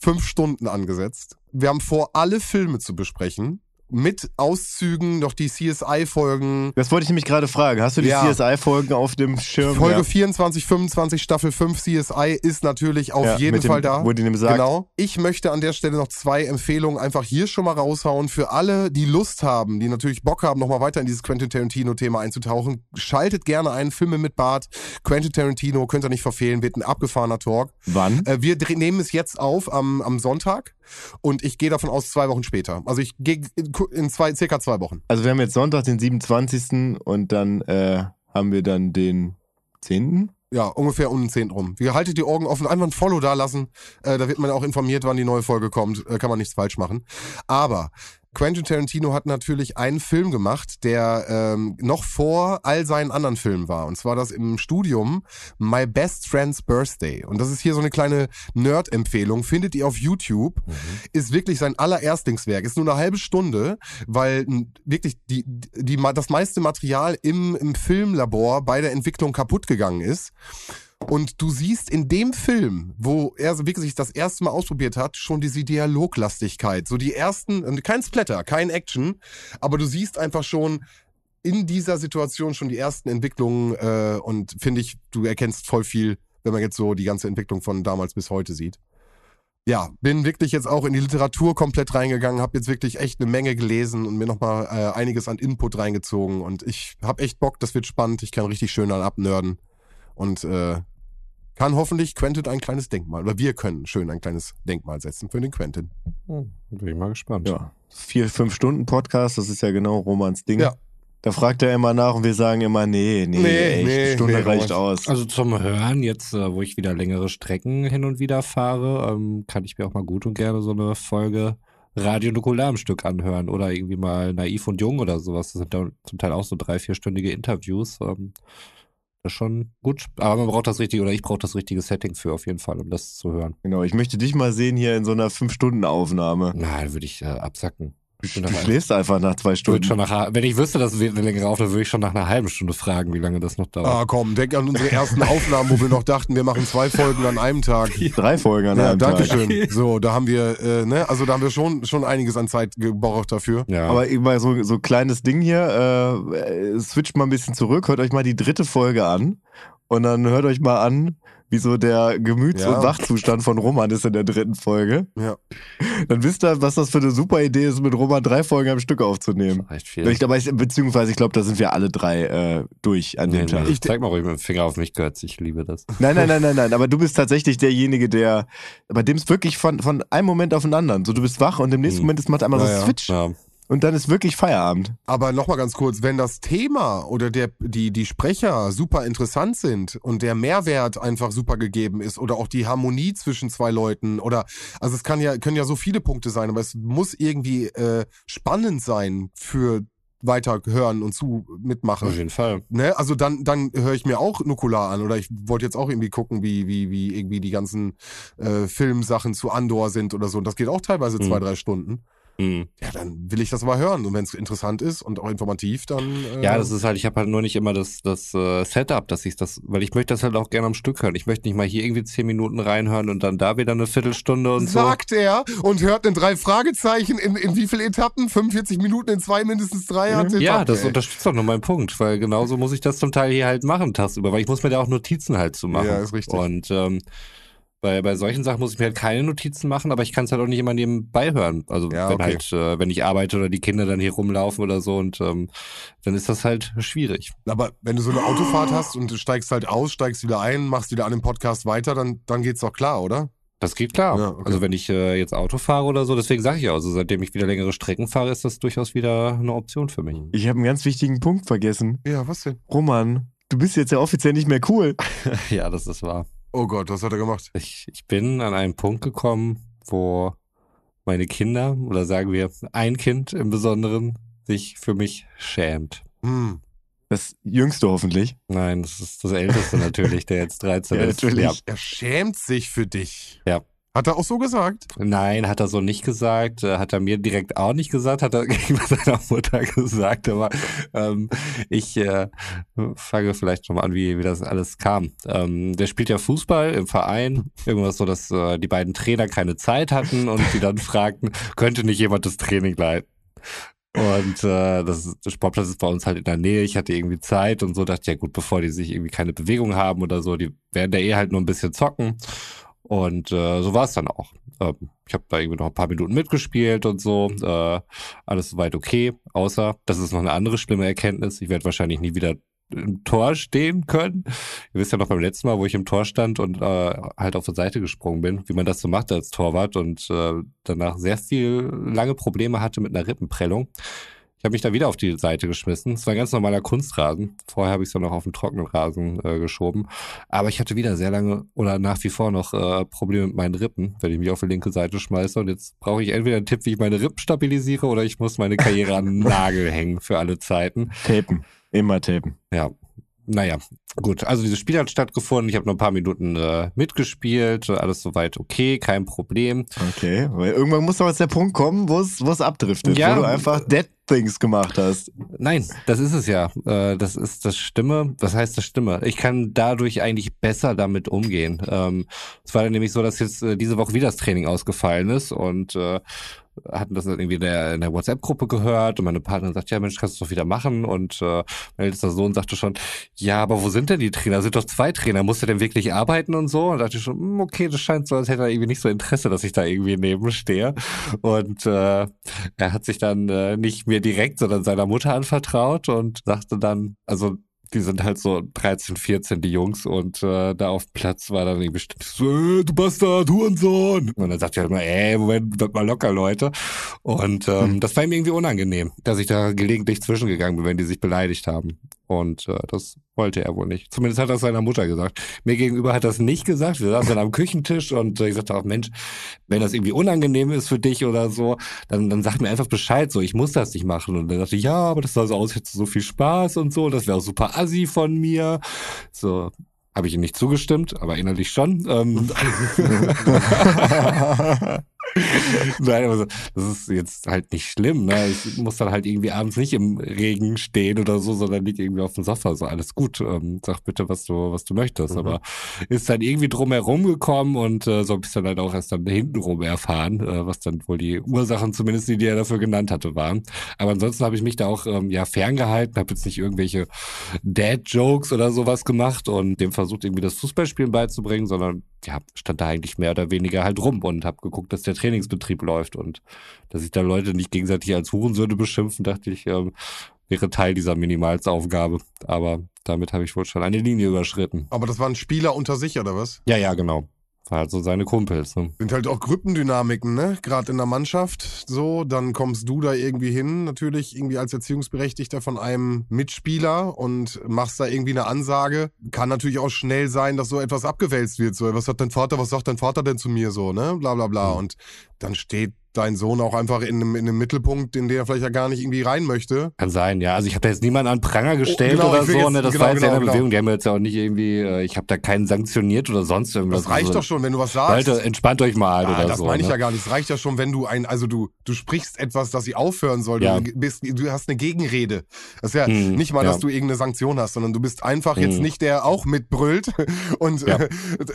fünf Stunden angesetzt. Wir haben vor, alle Filme zu besprechen. Mit Auszügen noch die CSI-Folgen. Das wollte ich nämlich gerade fragen. Hast du die Ja. CSI-Folgen auf dem Schirm? Folge ja. 24, 25, Staffel 5 CSI ist natürlich auf Ja, jeden mit dem, Fall da. Wo die dem sagt, Genau. Ich möchte an der Stelle noch zwei Empfehlungen einfach hier schon mal raushauen. Für alle, die Lust haben, die natürlich Bock haben, nochmal weiter in dieses Quentin Tarantino-Thema einzutauchen, schaltet gerne ein. Filme mit Bart. Quentin Tarantino könnt ihr nicht verfehlen, wird ein abgefahrener Talk. wann? Äh, wir nehmen es jetzt auf am, am Sonntag und ich gehe davon aus zwei Wochen später. Also ich gehe in, zwei, circa zwei Wochen. Also wir haben jetzt Sonntag, den 27. und dann äh, haben wir dann den 10. Ja, ungefähr um den 10 rum. Wir haltet die Augen offen, einfach ein Follow da lassen. Äh, da wird man auch informiert, wann die neue Folge kommt. Äh, kann man nichts falsch machen. Aber Quentin Tarantino hat natürlich einen Film gemacht, der ähm, noch vor all seinen anderen Filmen war. Und zwar das im Studium My Best Friend's Birthday. Und das ist hier so eine kleine Nerd-Empfehlung. Findet ihr auf YouTube. Ist wirklich sein allererstlingswerk. Ist nur eine halbe Stunde, weil wirklich die, die, das meiste Material im, im Filmlabor bei der Entwicklung kaputt gegangen ist. Und du siehst in dem Film, wo er wirklich sich das erste Mal ausprobiert hat, schon diese Dialoglastigkeit. So die ersten, kein Splatter, kein Action, aber du siehst einfach schon in dieser Situation schon die ersten Entwicklungen äh, und finde ich, du erkennst voll viel, wenn man jetzt so die ganze Entwicklung von damals bis heute sieht. Ja, bin wirklich jetzt auch in die Literatur komplett reingegangen, habe jetzt wirklich echt eine Menge gelesen und mir nochmal äh, einiges an Input reingezogen und ich habe echt Bock, das wird spannend, ich kann richtig schön dann abnörden und äh, kann hoffentlich Quentin ein kleines Denkmal, oder wir können schön ein kleines Denkmal setzen für den Quentin. Hm, bin ich mal gespannt. Ja. Vier, fünf Stunden Podcast, das ist ja genau Romans Ding. Ja. Da fragt er immer nach und wir sagen immer, nee, nee, Nee, nee, eine Stunde nee, reicht aus. Also zum Hören, jetzt, äh, wo ich wieder längere Strecken hin und wieder fahre, ähm, kann ich mir auch mal gut und gerne so eine Folge Radio Nukular am Stück anhören oder irgendwie mal Naiv und Jung oder sowas. Das sind dann zum Teil auch so drei, vierstündige Interviews. Ähm, das ist schon gut. Aber man braucht das richtige, oder ich brauche das richtige Setting für auf jeden Fall, um das zu hören. Genau, ich möchte dich mal sehen hier in so einer Fünf-Stunden-Aufnahme. Na, würde ich äh, absacken. Du schläfst einfach nach zwei würde Stunden. schon nach, wenn ich wüsste, das wird eine längere Aufnahme, würde ich schon nach einer halben Stunde fragen, wie lange das noch dauert. Ah, komm, denk an unsere ersten Aufnahmen, wo wir noch dachten, wir machen zwei Folgen an einem Tag. [LAUGHS] Drei Folgen an Ja, einem danke Tag. schön. [LAUGHS] So, da haben wir, äh, ne, also da haben wir schon, schon einiges an Zeit gebraucht dafür. Ja. Aber immer so, so kleines Ding hier, äh, switcht mal ein bisschen zurück, hört euch mal die dritte Folge an und dann hört euch mal an, wie so der Gemüts- Ja. und Wachzustand von Roman ist in der dritten Folge. Ja. Dann wisst ihr, was das für eine super Idee ist, mit Roman drei Folgen am Stück aufzunehmen. Recht viel. Ich, aber ich, beziehungsweise ich glaube, da sind wir alle drei äh, durch an dem Nee, Tag. nee. Ich zeig mal ruhig mit dem Finger auf mich, Götz. Ich liebe das. Nein, nein, nein, nein, nein. Aber du bist tatsächlich derjenige, der, bei dem es wirklich von, von einem Moment auf den anderen. So, du bist wach und im nächsten Hm. Moment ist macht einmal so Naja. Switch Ja. Und dann ist wirklich Feierabend. Aber nochmal ganz kurz, wenn das Thema oder der, die, die Sprecher super interessant sind und der Mehrwert einfach super gegeben ist oder auch die Harmonie zwischen zwei Leuten oder, also es kann ja, können ja so viele Punkte sein, aber es muss irgendwie äh, spannend sein für weiter hören und zu mitmachen. Auf jeden Fall. Ne, also dann, dann höre ich mir auch Nukular an oder ich wollte jetzt auch irgendwie gucken, wie, wie, wie irgendwie die ganzen äh, Filmsachen zu Andor sind oder so. Und das geht auch teilweise Mhm. zwei, drei Stunden. Hm. Ja, dann will ich das mal hören. Und wenn es interessant ist und auch informativ, dann. Äh, Ja, das ist halt, ich habe halt nur nicht immer das, das äh, Setup, dass ich das, weil ich möchte das halt auch gerne am Stück hören. Ich möchte nicht mal hier irgendwie zehn Minuten reinhören und dann da wieder eine Viertelstunde und Sagt er und hört in drei Fragezeichen in, in wie viel Etappen? 45 Minuten in zwei, mindestens drei hat so. Ja, das ey. unterstützt doch nur meinen Punkt, weil genauso muss ich das zum Teil hier halt machen, tagsüber, weil ich muss mir da auch Notizen halt zu machen. Ja, ist richtig. Und ähm, bei, bei solchen Sachen muss ich mir halt keine Notizen machen, aber ich kann es halt auch nicht immer nebenbei hören. Also Ja, wenn okay. halt, äh, wenn ich arbeite oder die Kinder dann hier rumlaufen oder so und ähm, dann ist das halt schwierig. Aber wenn du so eine Autofahrt hast und du steigst halt aus, steigst wieder ein, machst wieder an dem Podcast weiter, dann, dann geht's doch klar, oder? Das geht klar. Ja, okay. Also wenn ich äh, jetzt Auto fahre oder so, deswegen sage ich ja, also seitdem ich wieder längere Strecken fahre, ist das durchaus wieder eine Option für mich. Ich habe einen ganz wichtigen Punkt vergessen. Ja, was denn? Roman, du bist jetzt ja offiziell nicht mehr cool. [LAUGHS] ja, das ist wahr. Oh Gott, was hat er gemacht? Ich, ich bin an einen Punkt gekommen, wo meine Kinder, oder sagen wir ein Kind im Besonderen, sich für mich schämt. Hm. Das jüngste hoffentlich. Nein, das ist das Älteste natürlich, der jetzt [LAUGHS] 13 Ja, ist. natürlich. Ja. Er schämt sich für dich. Ja. Hat er auch so gesagt? Nein, hat er so nicht gesagt, äh, hat er mir direkt auch nicht gesagt, hat er [LAUGHS] gegenüber seiner Mutter gesagt, aber ähm, ich äh, fange vielleicht schon mal an, wie, wie das alles kam. Ähm, der spielt ja Fußball im Verein, irgendwas so, dass äh, die beiden Trainer keine Zeit hatten und die dann [LAUGHS] fragten, könnte nicht jemand das Training leiten? Und äh, das, das Sportplatz ist bei uns halt in der Nähe. Ich hatte irgendwie Zeit und so dachte, ja gut, bevor die sich irgendwie keine Bewegung haben oder so, die werden da eh halt nur ein bisschen zocken. Und äh, so war es dann auch. Ähm, ich habe da irgendwie noch ein paar Minuten mitgespielt und so. Äh, alles soweit okay, außer das ist noch eine andere schlimme Erkenntnis. Ich werde wahrscheinlich nie wieder im Tor stehen können. Ihr wisst ja noch beim letzten Mal, wo ich im Tor stand und äh, halt auf der Seite gesprungen bin, wie man das so macht als Torwart und äh, danach sehr viel lange Probleme hatte mit einer Rippenprellung. Ich habe mich da wieder auf die Seite geschmissen. Es war ein ganz normaler Kunstrasen. Vorher habe ich es dann noch auf den trockenen Rasen äh, geschoben. Aber ich hatte wieder sehr lange oder nach wie vor noch äh, Probleme mit meinen Rippen, wenn ich mich auf die linke Seite schmeiße. Und jetzt brauche ich entweder einen Tipp, wie ich meine Rippen stabilisiere, oder ich muss meine Karriere an den Nagel hängen für alle Zeiten. Tapen. Immer tapen. Ja, naja, gut. Also dieses Spiel hat stattgefunden. Ich habe noch ein paar Minuten äh, mitgespielt. Alles soweit okay, kein Problem. Okay, weil irgendwann muss doch jetzt der Punkt kommen, wo es wo es abdriftet, Ja. wo du einfach Dead Things gemacht hast. Nein, das ist es ja. Äh, das ist das Stimme. Was heißt das Stimme? Ich kann dadurch eigentlich besser damit umgehen. Ähm, es war dann nämlich so, dass jetzt äh, diese Woche wieder das Training ausgefallen ist und äh, hatten das irgendwie in der, WhatsApp-Gruppe gehört und meine Partnerin sagt, ja Mensch, kannst du doch wieder machen und mein ältester Sohn sagte schon, ja, aber wo sind denn die Trainer? Sind doch zwei Trainer, muss er denn wirklich arbeiten und so? Und dachte ich schon, hm, okay, das scheint so, als hätte er irgendwie nicht so Interesse, dass ich da irgendwie nebenstehe. Und äh, er hat sich dann äh, nicht mir direkt, sondern seiner Mutter anvertraut und sagte dann, also die sind halt so 13, 14, die Jungs und äh, da auf dem Platz war dann irgendwie so, äh, du Bastard, Hurensohn. Und dann sagt er halt mal, ey, Moment, bleibt mal locker, Leute. Und ähm, das war ihm irgendwie unangenehm, dass ich da gelegentlich zwischengegangen bin, wenn die sich beleidigt haben. Und äh, das wollte er wohl nicht. Zumindest hat er es seiner Mutter gesagt. Mir gegenüber hat er es nicht gesagt. Wir saßen dann am Küchentisch und äh, ich sagte auch, Mensch, wenn das irgendwie unangenehm ist für dich oder so, dann, dann sag mir einfach Bescheid, so, ich muss das nicht machen. Und er sagte, ja, aber das sah so aus, hättest du so viel Spaß und so, das wäre auch super assi von mir. So, habe ich ihm nicht zugestimmt, aber innerlich schon. Ähm, [LAUGHS] [LAUGHS] [LAUGHS] Nein, aber so, das ist jetzt halt nicht schlimm, ne? Ich muss dann halt irgendwie abends nicht im Regen stehen oder so, sondern liegt irgendwie auf dem Sofa. So, alles gut. Ähm, sag bitte, was du, was du möchtest. Mhm. Aber ist dann irgendwie drum herum gekommen und äh, so ich dann halt auch erst dann hintenrum erfahren, äh, was dann wohl die Ursachen, zumindest die, die er dafür genannt hatte, waren. Aber ansonsten habe ich mich da auch ähm, ja ferngehalten, habe jetzt nicht irgendwelche Dad-Jokes oder sowas gemacht und dem versucht, irgendwie das Fußballspielen beizubringen, sondern ja, stand da eigentlich mehr oder weniger halt rum und habe geguckt, dass der Trainingsbetrieb läuft und dass sich da Leute nicht gegenseitig als Hurensöhne beschimpfen, dachte ich, ähm, wäre Teil dieser Minimalsaufgabe. Aber damit habe ich wohl schon eine Linie überschritten. Aber das waren Spieler unter sich, oder was? Ja, ja, genau. Halt so seine Kumpels. Ne? Sind halt auch Gruppendynamiken, ne? Gerade in der Mannschaft so, dann kommst du da irgendwie hin, natürlich irgendwie als Erziehungsberechtigter von einem Mitspieler und machst da irgendwie eine Ansage. Kann natürlich auch schnell sein, dass so etwas abgewälzt wird. So, was hat dein Vater, was sagt dein Vater denn zu mir so, ne? Bla bla bla. Mhm. Und dann steht dein Sohn auch einfach in einem, in einem Mittelpunkt, in den er vielleicht ja gar nicht irgendwie rein möchte. Kann sein, ja. Also ich habe da jetzt niemanden an Pranger gestellt genau, oder so. jetzt- ne? Das genau, war jetzt ja genau, eine genau. Bewegung. Die haben jetzt ja auch nicht irgendwie, äh, ich habe da keinen sanktioniert oder sonst irgendwas. Das reicht also, doch schon, wenn du was sagst. Leute, entspannt euch mal Ah, oder das so. meine ich ne? ja gar nicht. Es reicht ja schon, wenn du ein, also du, du sprichst etwas, dass sie aufhören soll. Ja. Du, bist, du hast eine Gegenrede. Das ist ja Mhm, nicht mal, ja. dass du irgendeine Sanktion hast, sondern du bist einfach jetzt Mhm. nicht der auch mitbrüllt [LAUGHS] und Ja. äh,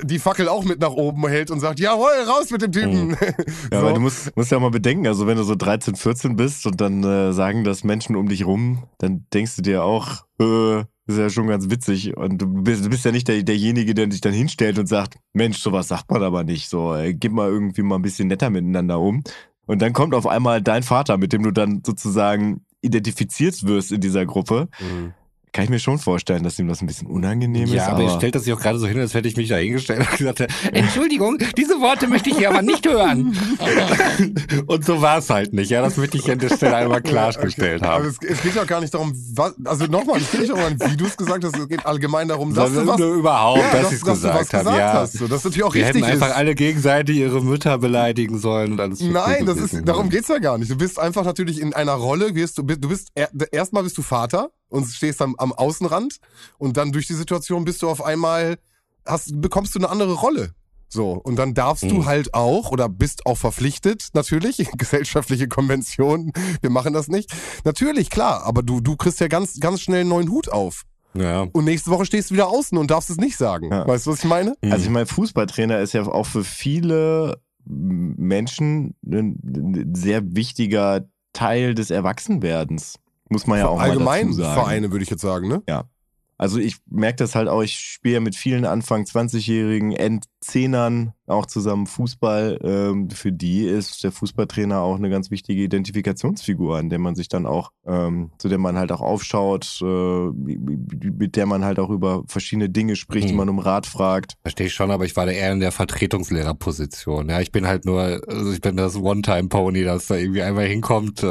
die Fackel auch mit nach oben hält und sagt, jawohl, raus mit dem Typen. Mhm. [LAUGHS] Ja, so. aber du musst, musst ja mal bedenken, also wenn du so 13, 14 bist und dann äh, sagen das Menschen um dich rum, dann denkst du dir auch, äh, ist ja schon ganz witzig. Und du bist, du bist ja nicht der, derjenige, der sich dann hinstellt und sagt, Mensch, sowas sagt man aber nicht. So, äh, gib mal irgendwie mal ein bisschen netter miteinander um. Und dann kommt auf einmal dein Vater, mit dem du dann sozusagen identifiziert wirst in dieser Gruppe. Mhm. Kann ich mir schon vorstellen, dass ihm das ein bisschen unangenehm Ja, ist. aber, ich stellt das sich auch gerade so hin, als hätte ich mich da hingestellt und gesagt, Entschuldigung, diese Worte möchte ich hier aber nicht hören. [LAUGHS] und so war es halt nicht. Ja, das möchte ich an der Stelle einmal klargestellt Aber haben. es, es geht ja gar nicht darum, was, also nochmal, es geht nicht darum, wie du es gesagt hast, es geht allgemein darum, dass Sondern du was, nur überhaupt, ja, dass, dass, ich es was gesagt habe. gesagt Ja. hast. So, das natürlich auch Wir richtig hätten einfach ist. alle gegenseitig ihre Mütter beleidigen sollen und alles. Nein, das ist, darum geht's ja gar nicht. Du bist einfach natürlich in einer Rolle, wirst du, du bist, er- erstmal bist du Vater und stehst am, am Außenrand und dann durch die Situation bist du auf einmal, hast, bekommst du eine andere Rolle. So, und dann darfst du Mhm. halt auch oder bist auch verpflichtet, natürlich, [LAUGHS] gesellschaftliche Konventionen, wir machen das nicht. Natürlich, klar, aber du, du kriegst ja ganz, ganz schnell einen neuen Hut auf. Ja. Und nächste Woche stehst du wieder außen und darfst es nicht sagen. Ja. Weißt du, was ich meine? Mhm. Also ich meine, Fußballtrainer ist ja auch für viele Menschen ein sehr wichtiger Teil des Erwachsenwerdens. Muss man ja auch Allgemein mal dazu sagen. Vereine, würde ich jetzt sagen, ne? Also ich merke das halt auch, ich spiele ja mit vielen Anfang 20-Jährigen, Endzehnern auch zusammen Fußball. Ähm, für die ist der Fußballtrainer auch eine ganz wichtige Identifikationsfigur, an der man sich dann auch, ähm, zu der man halt auch aufschaut, äh, mit der man halt auch über verschiedene Dinge spricht, die Mhm. man um Rat fragt. Verstehe ich schon, aber ich war da eher in der Vertretungslehrerposition. Ja, ich bin halt nur, also ich bin das One-Time-Pony, das da irgendwie einmal hinkommt,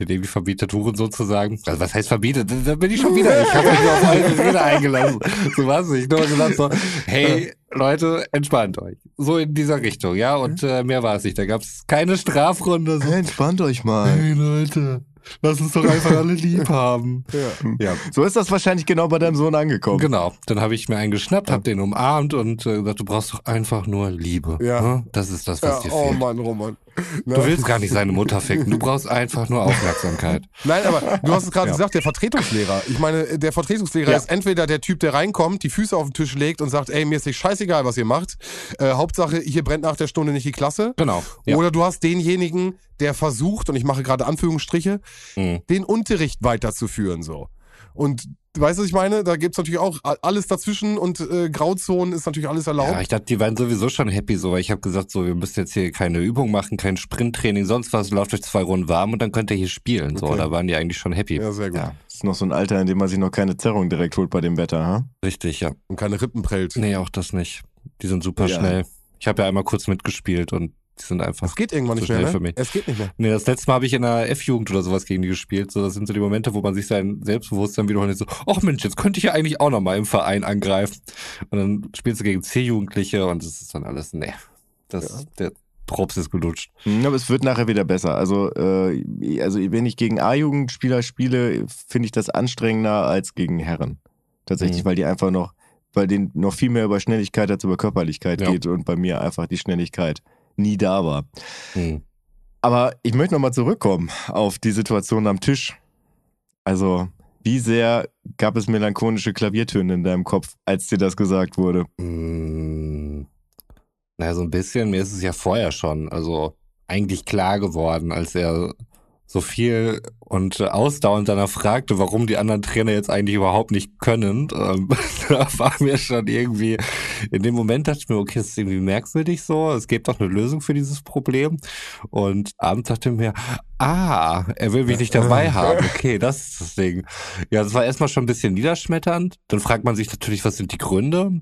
den irgendwie verbietet Huren sozusagen. Also was heißt verbietet? Da- bin ich schon wieder. Ich habe mich auf eure Rede eingelassen. So was nicht. Nur gesagt so, hey Leute, entspannt euch. So in dieser Richtung, ja. Und äh, mehr war es nicht. Da gab es keine Strafrunde. So, Entspannt euch mal. hey Leute, lass uns doch einfach alle lieb haben. [LAUGHS] Ja, So ist das wahrscheinlich genau bei deinem Sohn angekommen. Genau, dann habe ich mir einen geschnappt, hab den umarmt und äh, gesagt, du brauchst doch einfach nur Liebe. Ja. Ne? Das ist das, was Ja, dir oh fehlt. Mann, Roman. Du willst gar nicht seine Mutter ficken, du brauchst einfach nur Aufmerksamkeit. Nein, aber du hast es gerade Ja. gesagt, der Vertretungslehrer. Ich meine, der Vertretungslehrer Ja. ist entweder der Typ, der reinkommt, die Füße auf den Tisch legt und sagt, ey, mir ist nicht scheißegal, was ihr macht. Äh, Hauptsache, hier brennt nach der Stunde nicht die Klasse. Genau. Ja. Oder du hast denjenigen, der versucht, und ich mache gerade Anführungsstriche, Mhm. den Unterricht weiterzuführen, so. Und weißt du, was ich meine? Da gibt's natürlich auch alles dazwischen und äh, Grauzonen ist natürlich alles erlaubt. Ja, ich dachte, die waren sowieso schon happy so, weil ich habe gesagt, so, wir müssen jetzt hier keine Übung machen, kein Sprinttraining, sonst was, lauft euch zwei Runden warm und dann könnt ihr hier spielen. So, Okay. da waren die eigentlich schon happy. Ja, sehr gut. Ja, das ist noch so ein Alter, in dem man sich noch keine Zerrung direkt holt bei dem Wetter, ha? Richtig, ja. Und keine Rippen prellt. Nee, auch das nicht. Die sind super Ja. schnell. Ich habe ja einmal kurz mitgespielt und die sind einfach Es geht irgendwann nicht mehr, ne? für mich. Es geht nicht mehr. Nee, das letzte Mal habe ich in der F-Jugend oder sowas gegen die gespielt. So, das sind so die Momente, wo man sich sein Selbstbewusstsein wiederholt so, ach Mensch, jetzt könnte ich ja eigentlich auch nochmal im Verein angreifen. Und dann spielst du gegen C-Jugendliche und das ist dann alles, nee. Das, der Drops ist gelutscht. Mhm, Aber es wird nachher wieder besser. Also, äh, also wenn ich gegen A-Jugendspieler spiele, finde ich das anstrengender als gegen Herren. Tatsächlich, Mhm. weil die einfach noch, weil denen noch viel mehr über Schnelligkeit als über Körperlichkeit Ja. geht und bei mir einfach die Schnelligkeit nie da war. Hm. Aber ich möchte nochmal zurückkommen auf die Situation am Tisch. Also, wie sehr gab es melancholische Klaviertöne in deinem Kopf, als dir das gesagt wurde? Mm, Na, so ein bisschen. Mir ist es ja vorher schon, also eigentlich klar geworden, als er so viel und äh, ausdauernd danach fragte, warum die anderen Trainer jetzt eigentlich überhaupt nicht können. Ähm, [LAUGHS] da war mir schon irgendwie, in dem Moment dachte ich mir, okay, das ist irgendwie merkwürdig so, es gibt doch eine Lösung für dieses Problem. Und abends dachte ich mir, ah, er will mich nicht dabei [LAUGHS] haben. Okay, das ist das Ding. Ja, das war erstmal schon ein bisschen niederschmetternd. Dann fragt man sich natürlich, was sind die Gründe?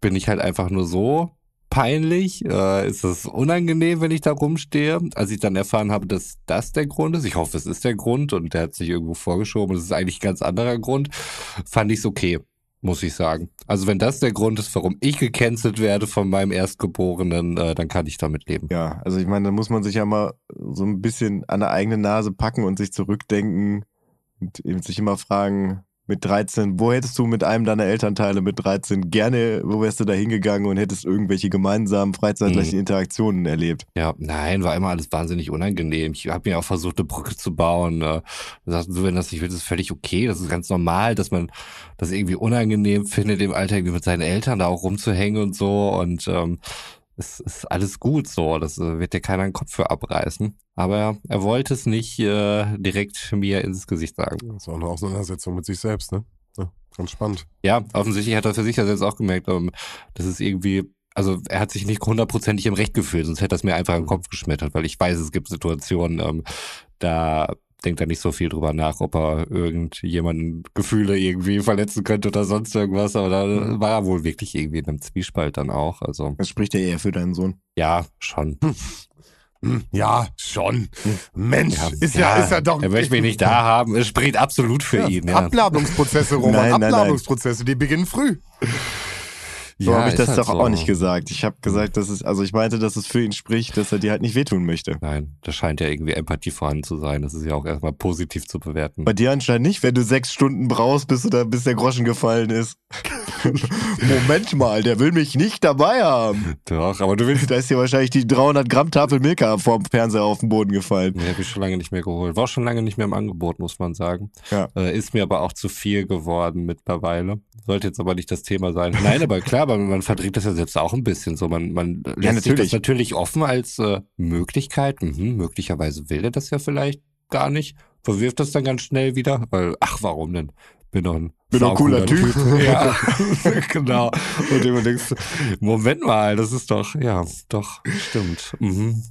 Bin ich halt einfach nur so peinlich? Äh, ist es unangenehm, wenn ich da rumstehe? Als ich dann erfahren habe, dass das der Grund ist, ich hoffe, es ist der Grund und der hat sich irgendwo vorgeschoben und es ist eigentlich ein ganz anderer Grund, fand ich es okay, muss ich sagen. Also wenn das der Grund ist, warum ich gecancelt werde von meinem Erstgeborenen, äh, dann kann ich damit leben. Ja, also ich meine, da muss man sich ja mal so ein bisschen an der eigenen Nase packen und sich zurückdenken und eben sich immer fragen, mit 13, wo hättest du mit einem deiner Elternteile mit 13 gerne, wo wärst du da hingegangen und hättest irgendwelche gemeinsamen freizeitlichen Mhm. Interaktionen erlebt? Ja, nein, war immer alles wahnsinnig unangenehm. Ich habe mir auch versucht, eine Brücke zu bauen. Äh, sagten so, wenn das nicht will, ist völlig okay. Das ist ganz normal, dass man das irgendwie unangenehm findet, im Alter irgendwie mit seinen Eltern da auch rumzuhängen und so. Und ähm, es ist alles gut so. Das äh, wird dir keiner den Kopf für abreißen. Aber er wollte es nicht äh, direkt mir ins Gesicht sagen. Das ist auch eine Auseinandersetzung mit sich selbst, ne? Ja, ganz spannend. Ja, offensichtlich hat er für sich ja selbst auch gemerkt, ähm, das ist irgendwie, also er hat sich nicht hundertprozentig im Recht gefühlt, sonst hätte er es mir einfach im Kopf geschmettert, weil ich weiß, es gibt Situationen, ähm, da denkt da nicht so viel drüber nach, ob er irgendjemanden Gefühle irgendwie verletzen könnte oder sonst irgendwas. Aber da Mhm. war er wohl wirklich irgendwie in einem Zwiespalt dann auch. Also Das spricht ja eher für deinen Sohn. ja, schon. Hm, Ja, schon. Mensch, Ja, ist ja, ist ja doch. Er möchte mich nicht da haben. Es spricht absolut für Ja, ihn. Ja. Abladungsprozesse, Roman, Nein, nein, nein. Abladungsprozesse, die beginnen früh. So Ja, habe ich das halt doch so. auch nicht gesagt. Ich habe gesagt, dass es, also ich meinte, dass es für ihn spricht, dass er dir halt nicht wehtun möchte. Nein, da scheint ja irgendwie Empathie vorhanden zu sein. Das ist ja auch erstmal positiv zu bewerten. Bei dir anscheinend nicht, wenn du sechs Stunden brauchst, bis du da, bis der Groschen gefallen ist. [LAUGHS] Moment mal, der will mich nicht dabei haben. Doch, aber du willst. Da ist dir wahrscheinlich die 300 Gramm Tafel Milka vorm Fernseher auf den Boden gefallen. Nee, habe ich schon lange nicht mehr geholt. War schon lange nicht mehr im Angebot, muss man sagen. Ja. Äh, ist mir aber auch zu viel geworden mittlerweile. Sollte jetzt aber nicht das Thema sein. Nein, aber klar, man, man verdreht das ja selbst auch ein bisschen so. Man, man lässt sich natürlich. das natürlich offen als äh, Möglichkeit. Mhm, möglicherweise will er das ja vielleicht gar nicht. Verwirft das dann ganz schnell wieder, weil, ach, warum denn? Bin doch ein Bin ein cooler saucooler Typ. [LAUGHS] Ja, [LAUGHS] genau. Und immer denkst du, Moment mal, das ist doch, ja, doch, stimmt. Mhm.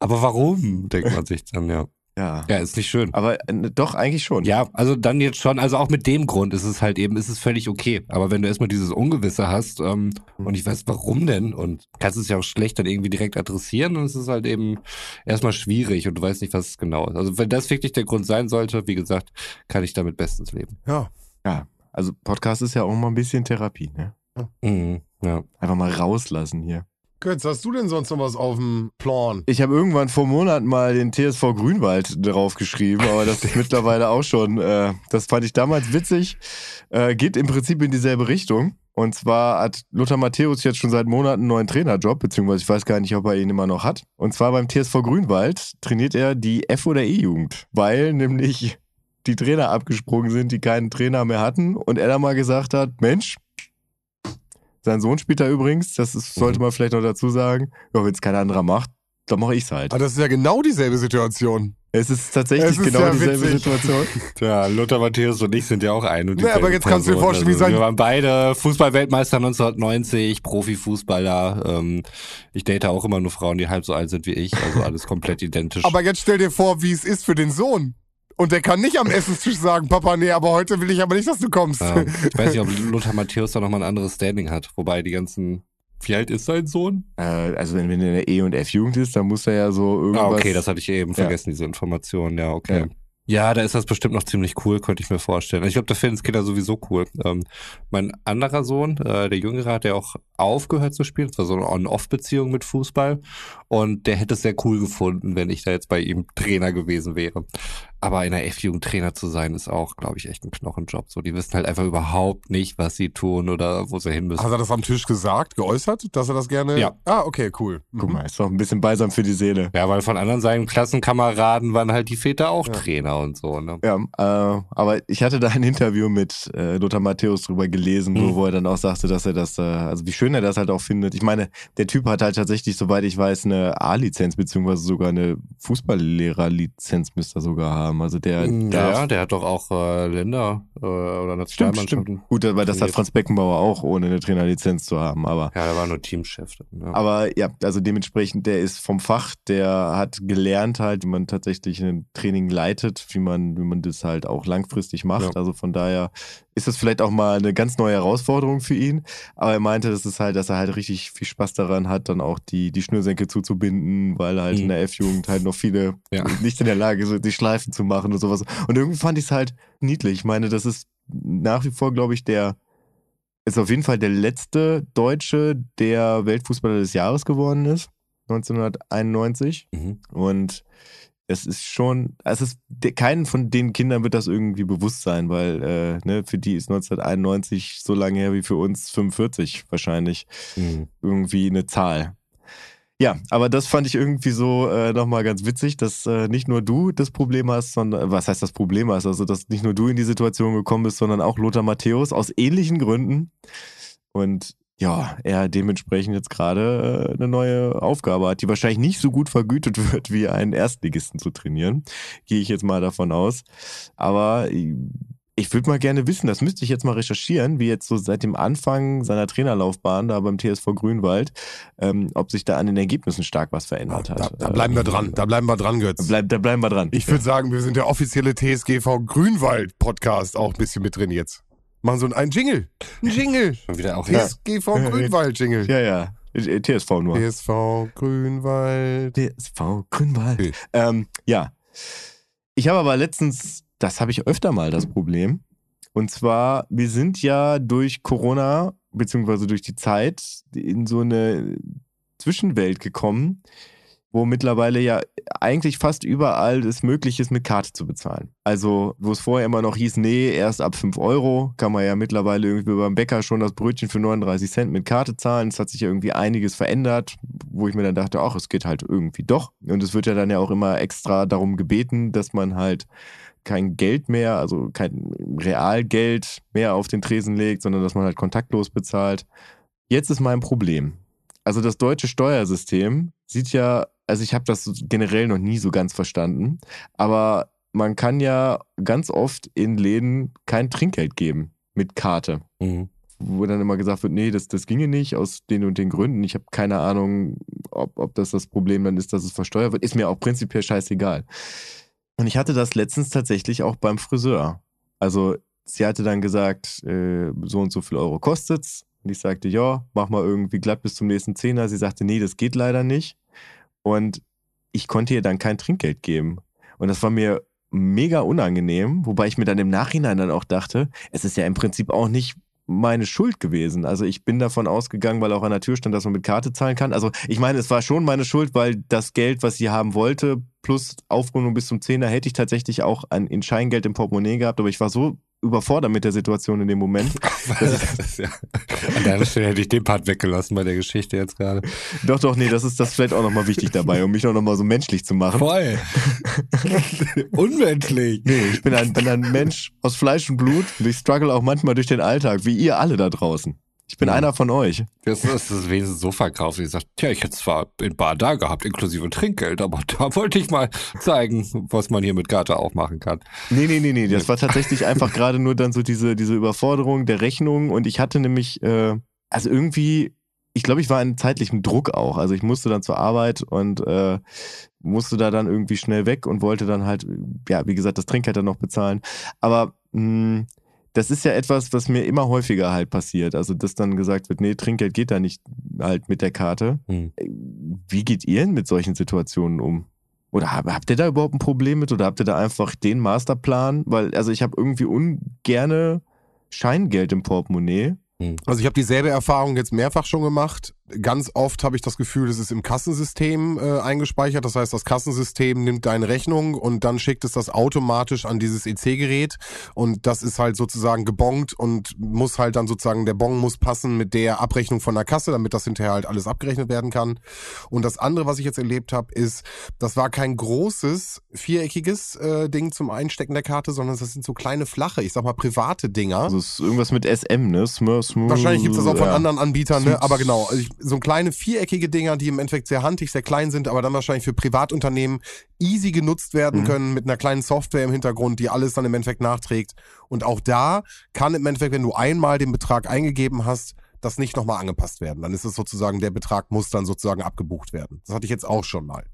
Aber warum, denkt man sich dann, ja. Ja. Ja, ist nicht schön. Aber äh, doch, eigentlich schon. Ja, also dann jetzt schon, also auch mit dem Grund ist es halt eben, ist es völlig okay. Aber wenn du erstmal dieses Ungewisse hast ähm, und ich weiß, warum denn und kannst es ja auch schlecht dann irgendwie direkt adressieren und es ist halt eben erstmal schwierig und du weißt nicht, was es genau ist. Also wenn das wirklich der Grund sein sollte, wie gesagt, kann ich damit bestens leben. Ja. Ja. Also Podcast ist ja auch mal ein bisschen Therapie, ne? Mhm, ja. Einfach mal rauslassen hier. Götz, hast du denn sonst noch was auf dem Plan? Ich habe irgendwann vor Monaten mal den TSV Grünwald draufgeschrieben, aber das ist [LAUGHS] mittlerweile auch schon, äh, das fand ich damals witzig, äh, geht im Prinzip in dieselbe Richtung. Und zwar hat Lothar Matthäus jetzt schon seit Monaten einen neuen Trainerjob, beziehungsweise ich weiß gar nicht, ob er ihn immer noch hat. Und zwar beim TSV Grünwald trainiert er die F- oder E-Jugend, weil nämlich die Trainer abgesprungen sind, die keinen Trainer mehr hatten. Und er dann mal gesagt hat, Mensch, sein Sohn spielt da übrigens, das ist, sollte man vielleicht noch dazu sagen, ja, wenn es kein anderer macht, dann mache ich's halt. Ah, das ist ja genau dieselbe Situation. Es ist tatsächlich Es ist genau ja dieselbe witzig. Situation. [LAUGHS] Tja, Lothar Matthäus und ich sind ja auch ein und Nee, aber dieselbe jetzt kannst du dir vorstellen, wie also, sein- Wir waren beide Fußballweltmeister 1990, Profifußballer. Ähm, ich date auch immer nur Frauen, die halb so alt sind wie ich, also alles komplett identisch. Aber jetzt stell dir vor, wie es ist für den Sohn. Und der kann nicht am Essenstisch sagen, Papa, nee, aber heute will ich aber nicht, dass du kommst. Ja, ich weiß nicht, ob Lothar Matthäus da nochmal ein anderes Standing hat. Wobei die ganzen. Wie alt ist sein Sohn? Äh, also wenn, wenn er in der E- und F-Jugend ist, dann muss er ja so irgendwas... Ah, okay, das hatte ich eben Ja. vergessen, diese Information. Ja, okay. Ja. Ja. da ist das bestimmt noch ziemlich cool, könnte ich mir vorstellen. Ich glaube, da finden es Kinder sowieso cool. Ähm, mein anderer Sohn, äh, der Jüngere, hat ja auch aufgehört zu spielen. Es war so eine On-Off-Beziehung mit Fußball. Und der hätte es sehr cool gefunden, wenn ich da jetzt bei ihm Trainer gewesen wäre. Aber in der F-Jugend Trainer zu sein, ist auch, glaube ich, echt ein Knochenjob. So, die wissen halt einfach überhaupt nicht, was sie tun oder wo sie hin müssen. Hat er das am Tisch gesagt, geäußert, dass er das gerne. Ja. Ah, okay, cool. Guck Mhm. mal, ist doch ein bisschen balsam für die Seele. Ja, weil von anderen seinen Klassenkameraden waren halt die Väter auch Ja. Trainer und so, ne? Ja, äh, aber ich hatte da ein Interview mit äh, Lothar Matthäus drüber gelesen, Mhm. wo, wo er dann auch sagte, dass er das, äh, also wie schön er das halt auch findet. Ich meine, der Typ hat halt tatsächlich, soweit ich weiß, eine A-Lizenz, beziehungsweise sogar eine Fußballlehrer-Lizenz müsste er sogar haben. Also der Ja, darf der hat doch auch äh, Länder äh, oder Nationalmannschaften. stimmt. Gut, weil das hat. Franz Beckenbauer auch, ohne eine Trainerlizenz zu haben. Aber, Ja, der war nur Teamchef. Ja. aber ja, also dementsprechend, der ist vom Fach, der hat gelernt halt, wie man tatsächlich ein Training leitet, wie man, wie man das halt auch langfristig macht. Ja. Also von daher ist das vielleicht auch mal eine ganz neue Herausforderung für ihn. Aber er meinte, das ist halt, dass er halt richtig viel Spaß daran hat, dann auch die, die Schnürsenkel zuzubinden, weil er halt Mhm. in der F-Jugend halt noch viele [LAUGHS] Ja. nicht in der Lage sind, die Schleifen zu machen und sowas. Und irgendwie fand ich es halt niedlich. Ich meine, das ist nach wie vor, glaube ich, der ist auf jeden Fall der letzte Deutsche, der Weltfußballer des Jahres geworden ist, 1991. Mhm. Und es ist schon, es ist, keinen von den Kindern wird das irgendwie bewusst sein, weil äh, ne, für die ist 1991 so lange her wie für uns 45 wahrscheinlich Mhm. irgendwie eine Zahl. Ja, aber das fand ich irgendwie so äh, nochmal ganz witzig, dass äh, nicht nur du das Problem hast, sondern, was heißt das Problem hast, also dass nicht nur du in die Situation gekommen bist, sondern auch Lothar Matthäus aus ähnlichen Gründen. Und ja, er dementsprechend jetzt gerade äh, eine neue Aufgabe hat, die wahrscheinlich nicht so gut vergütet [LAUGHS] wird, wie einen Erstligisten zu trainieren. Gehe ich jetzt mal davon aus. Aber äh, ich würde mal gerne wissen, das müsste ich jetzt mal recherchieren, wie jetzt so seit dem Anfang seiner Trainerlaufbahn da beim TSV Grünwald, ähm, ob sich da an den Ergebnissen stark was verändert hat. Da, da bleiben wir dran, da bleiben wir dran, Götz. Da, bleib, da bleiben wir dran. Ich würde sagen, wir sind der offizielle TSGV Grünwald Podcast auch ein bisschen mit drin jetzt. Machen so ein Jingle. Ein Jingle. [LAUGHS] Schon wieder auch TSGV Grünwald Jingle. Ja, ja. TSV nur. TSV Grünwald. TSV Grünwald. Okay. Ähm, ja. Ich habe aber letztens, das habe ich öfter mal das Problem. Und zwar, wir sind ja durch Corona, beziehungsweise durch die Zeit, in so eine Zwischenwelt gekommen, wo mittlerweile ja eigentlich fast überall es möglich ist, mit Karte zu bezahlen. Also, wo es vorher immer noch hieß, nee, erst ab 5 Euro, kann man ja mittlerweile irgendwie beim Bäcker schon das Brötchen für 39 Cent mit Karte zahlen. Es hat sich ja irgendwie einiges verändert, wo ich mir dann dachte, ach, es geht halt irgendwie doch. Und es wird ja dann ja auch immer extra darum gebeten, dass man halt kein Geld mehr, also kein Realgeld mehr auf den Tresen legt, sondern dass man halt kontaktlos bezahlt. Jetzt ist mein Problem. Also das deutsche Steuersystem sieht ja, also ich habe das generell noch nie so ganz verstanden, aber man kann ja ganz oft in Läden kein Trinkgeld geben mit Karte. Mhm. Wo dann immer gesagt wird, nee, das, das ginge nicht aus den und den Gründen. Ich habe keine Ahnung, ob, ob das das Problem dann ist, dass es versteuert wird. Ist mir auch prinzipiell scheißegal. Und ich hatte das letztens tatsächlich auch beim Friseur. Also sie hatte dann gesagt, äh, so und so viel Euro kostet's. Und ich sagte, ja, mach mal irgendwie glatt bis zum nächsten Zehner. Sie sagte, nee, das geht leider nicht. Und ich konnte ihr dann kein Trinkgeld geben. Und das war mir mega unangenehm, wobei ich mir dann im Nachhinein dann auch dachte, es ist ja im Prinzip auch nicht meine Schuld gewesen. Also ich bin davon ausgegangen, weil auch an der Tür stand, dass man mit Karte zahlen kann. Also ich meine, es war schon meine Schuld, weil das Geld, was sie haben wollte, plus Aufrundung bis zum Zehner, hätte ich tatsächlich auch an, in Scheingeld im Portemonnaie gehabt. Aber ich war so überfordert mit der Situation in dem Moment. [LAUGHS] Ja. An der Stelle hätte ich den Part weggelassen bei der Geschichte jetzt gerade. Doch, doch, nee, das ist das vielleicht auch nochmal wichtig dabei, um mich auch nochmal so menschlich zu machen. Voll. [LAUGHS] Unmenschlich. Nee, ich bin ein, bin ein Mensch aus Fleisch und Blut und ich struggle auch manchmal durch den Alltag, wie ihr alle da draußen. Ich bin Ja. einer von euch. Das ist das wenigstens so verkauft. Ich sagt, tja, ich hätte zwar in Bar da gehabt, inklusive Trinkgeld, aber [LAUGHS] da wollte ich mal zeigen, was man hier mit Karte auch machen kann. Nee, nee, nee, nee. Das war tatsächlich einfach [LAUGHS] gerade nur dann so diese, diese Überforderung der Rechnung und ich hatte nämlich, äh, also irgendwie, ich glaube, ich war in zeitlichem Druck auch. Also ich musste dann zur Arbeit und äh, musste da dann irgendwie schnell weg und wollte dann halt, ja, wie gesagt, das Trinkgeld dann noch bezahlen. Aber mh, das ist ja etwas, was mir immer häufiger halt passiert. Also, dass dann gesagt wird, nee, Trinkgeld geht da nicht halt mit der Karte. Hm. Wie geht ihr denn mit solchen Situationen um? Oder hab- habt ihr da überhaupt ein Problem mit? Oder habt ihr da einfach den Masterplan? Weil, also ich habe irgendwie ungerne Scheingeld im Portemonnaie. Also ich habe dieselbe Erfahrung jetzt mehrfach schon gemacht. Ganz oft habe ich das Gefühl, es ist im Kassensystem äh, eingespeichert. Das heißt, das Kassensystem nimmt deine Rechnung und dann schickt es das automatisch an dieses EC-Gerät. Und das ist halt sozusagen gebongt und muss halt dann sozusagen, der Bon muss passen mit der Abrechnung von der Kasse, damit das hinterher halt alles abgerechnet werden kann. Und das andere, was ich jetzt erlebt habe, ist, das war kein großes, viereckiges äh, Ding zum Einstecken der Karte, sondern das sind so kleine, flache, ich sag mal private Dinger. Also es ist irgendwas mit SM, ne? Smur, smur, Wahrscheinlich gibt's das auch von ja. anderen Anbietern, ne? Aber genau, also ich, so kleine viereckige Dinger, die im Endeffekt sehr handig, sehr klein sind, aber dann wahrscheinlich für Privatunternehmen easy genutzt werden Mhm. können mit einer kleinen Software im Hintergrund, die alles dann im Endeffekt nachträgt. Und auch da kann im Endeffekt, wenn du einmal den Betrag eingegeben hast, das nicht nochmal angepasst werden. Dann ist es sozusagen, der Betrag muss dann sozusagen abgebucht werden. Das hatte ich jetzt auch schon mal.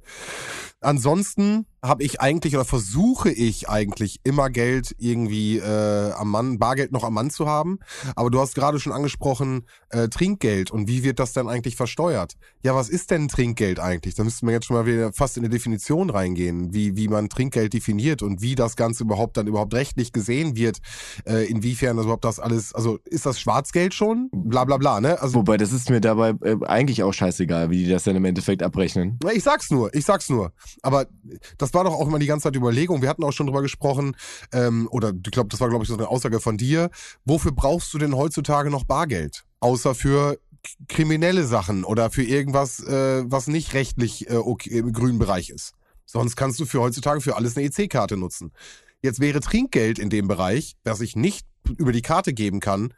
Ansonsten habe ich eigentlich oder versuche ich eigentlich immer Geld irgendwie äh, am Mann, Bargeld noch am Mann zu haben. Aber du hast gerade schon angesprochen, äh, Trinkgeld und wie wird das denn eigentlich versteuert? Ja, was ist denn Trinkgeld eigentlich? Da müssten wir jetzt schon mal wieder fast in eine Definition reingehen, wie, wie man Trinkgeld definiert und wie das Ganze überhaupt dann überhaupt rechtlich gesehen wird, äh, inwiefern das überhaupt das alles, also ist das Schwarzgeld schon? Bla bla bla, ne? Also Wobei, das ist mir dabei äh, eigentlich auch scheißegal, wie die das dann im Endeffekt abrechnen. Ich sag's nur, ich sag's nur. Aber das war doch auch immer die ganze Zeit Überlegung. Wir hatten auch schon drüber gesprochen, ähm, oder ich glaube, das war, glaube ich, so eine Aussage von dir. Wofür brauchst du denn heutzutage noch Bargeld? Außer für kriminelle Sachen oder für irgendwas, äh, was nicht rechtlich äh, okay, im grünen Bereich ist. Sonst kannst du für heutzutage für alles eine EC-Karte nutzen. Jetzt wäre Trinkgeld in dem Bereich, das ich nicht über die Karte geben kann,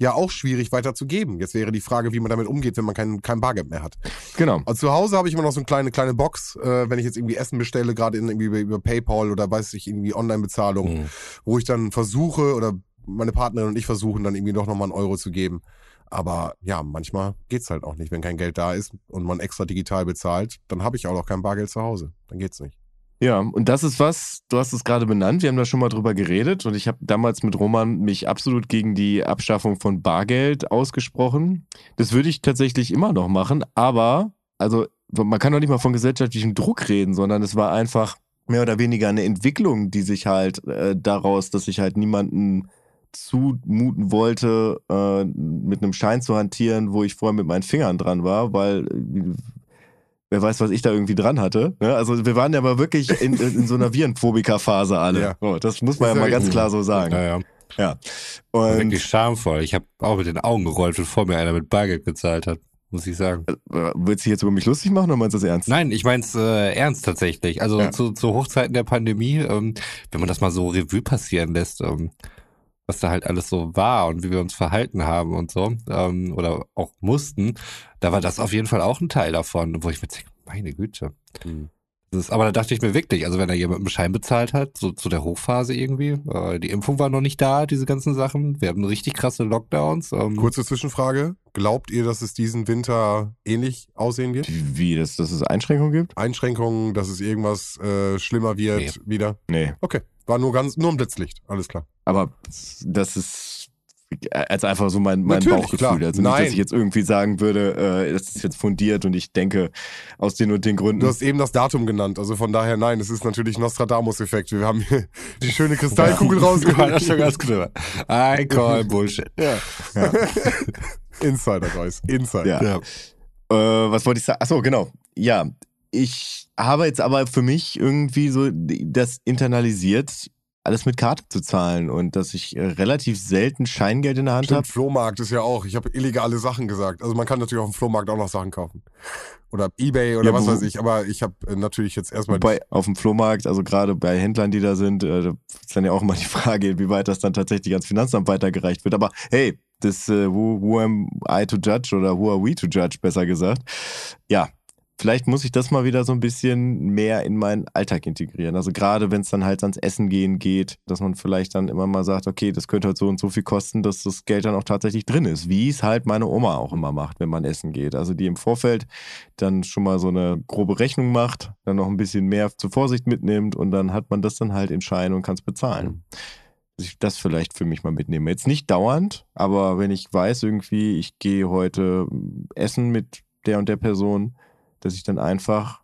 ja auch schwierig weiterzugeben. Jetzt wäre die Frage, wie man damit umgeht, wenn man kein, kein Bargeld mehr hat. Genau. Also zu Hause habe ich immer noch so eine kleine, kleine Box, äh, wenn ich jetzt irgendwie Essen bestelle, gerade in, irgendwie über, über PayPal oder weiß ich, irgendwie Online-Bezahlung, Mhm. wo ich dann versuche oder meine Partnerin und ich versuchen dann irgendwie doch nochmal einen Euro zu geben. Aber ja, manchmal geht's halt auch nicht. Wenn kein Geld da ist und man extra digital bezahlt, dann habe ich auch noch kein Bargeld zu Hause. Dann geht's nicht. Ja, und das ist was, du hast es gerade benannt, wir haben da schon mal drüber geredet und ich habe damals mit Roman mich absolut gegen die Abschaffung von Bargeld ausgesprochen. Das würde ich tatsächlich immer noch machen, aber also man kann doch nicht mal von gesellschaftlichem Druck reden, sondern es war einfach mehr oder weniger eine Entwicklung, die sich halt äh, daraus, dass ich halt niemanden zumuten wollte, äh, mit einem Schein zu hantieren, wo ich vorher mit meinen Fingern dran war, weil wer weiß, was ich da irgendwie dran hatte. Ne? Also wir waren ja aber wirklich in, in, so einer Virenphobiker-Phase alle. Ja. So, das muss man Ist ja mal ganz klar so sagen. Ja, ja. Ja. Und Wirklich schamvoll. Ich habe auch mit den Augen gerollt, wenn vor mir einer mit Bargeld gezahlt hat, muss ich sagen. äh, willst du jetzt über mich lustig machen oder meinst du das ernst? Nein, ich mein's äh, ernst tatsächlich. Also Ja. zu, zu Hochzeiten der Pandemie, ähm, wenn man das mal so Revue passieren lässt, ähm, was da halt alles so war und wie wir uns verhalten haben und so, ähm, oder auch mussten, da war das auf jeden Fall auch ein Teil davon, wo ich mir denke, meine Güte. Das ist, aber da dachte ich mir wirklich, also wenn da jemand mit einem Schein bezahlt hat, so zu der Hochphase irgendwie, äh, die Impfung war noch nicht da, diese ganzen Sachen, wir haben richtig krasse Lockdowns. Ähm, Kurze Zwischenfrage. Glaubt ihr, dass es diesen Winter ähnlich aussehen wird? Wie, wie dass, dass es Einschränkungen gibt? Einschränkungen, dass es irgendwas äh, schlimmer wird Nee. wieder? Nee. Okay. War nur ganz, nur ein Blitzlicht. Alles klar. Aber das ist als einfach so mein, mein Natürlich, Bauchgefühl. klar. Also nicht, Nein. dass ich jetzt irgendwie sagen würde, äh, das ist jetzt fundiert und ich denke aus den und den Gründen. Du hast eben das Datum genannt, also von daher nein, es ist natürlich Nostradamus-Effekt. Wir haben hier die schöne Kristallkugel [LAUGHS] war das schon rausgeholt. ganz clever. I call Bullshit. ja. [LAUGHS] Insider, Guys. Insider. Ja. Ja. Äh, was wollte ich sagen? Achso, genau. Ja, ich habe jetzt aber für mich irgendwie so das internalisiert, alles mit Karte zu zahlen und dass ich äh, relativ selten Scheingeld in der Hand habe. Flohmarkt ist ja auch. Ich habe illegale Sachen gesagt. Also man kann natürlich auf dem Flohmarkt auch noch Sachen kaufen. Oder Ebay oder Ja, was weiß ich. Aber ich habe äh, natürlich jetzt erstmal. Wobei auf dem Flohmarkt, also gerade bei Händlern, die da sind, äh, da ist dann ja auch immer die [LAUGHS] Frage, inwieweit das dann tatsächlich ans Finanzamt weitergereicht wird. Aber hey, das äh, who, who am I to judge oder who are we to judge, besser gesagt. Ja, vielleicht muss ich das mal wieder so ein bisschen mehr in meinen Alltag integrieren. Also gerade wenn es dann halt ans Essen gehen geht, dass man vielleicht dann immer mal sagt, okay, das könnte halt so und so viel kosten, dass das Geld dann auch tatsächlich drin ist. Wie es halt meine Oma auch immer macht, wenn man essen geht. Also die im Vorfeld dann schon mal so eine grobe Rechnung macht, dann noch ein bisschen mehr zur Vorsicht mitnimmt und dann hat man das dann halt in Schein und kann es bezahlen. Dass ich das vielleicht für mich mal mitnehme. Jetzt nicht dauernd, aber wenn ich weiß irgendwie, ich gehe heute essen mit der und der Person, dass ich dann einfach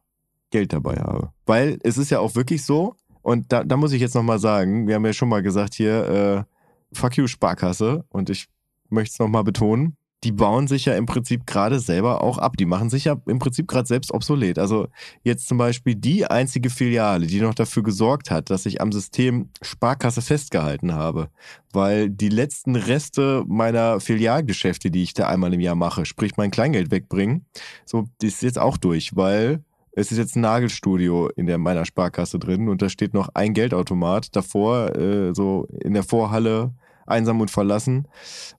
Geld dabei habe. Weil es ist ja auch wirklich so, und da, da muss ich jetzt nochmal sagen, wir haben ja schon mal gesagt hier, äh, fuck you Sparkasse, und ich möchte es nochmal betonen, die bauen sich ja im Prinzip gerade selber auch ab. Die machen sich ja im Prinzip gerade selbst obsolet. Also jetzt zum Beispiel die einzige Filiale, die noch dafür gesorgt hat, dass ich am System Sparkasse festgehalten habe, weil die letzten Reste meiner Filialgeschäfte, die ich da einmal im Jahr mache, sprich mein Kleingeld wegbringen, so, die ist jetzt auch durch, weil es ist jetzt ein Nagelstudio in der meiner Sparkasse drin und da steht noch ein Geldautomat davor, äh, so in der Vorhalle einsam und verlassen.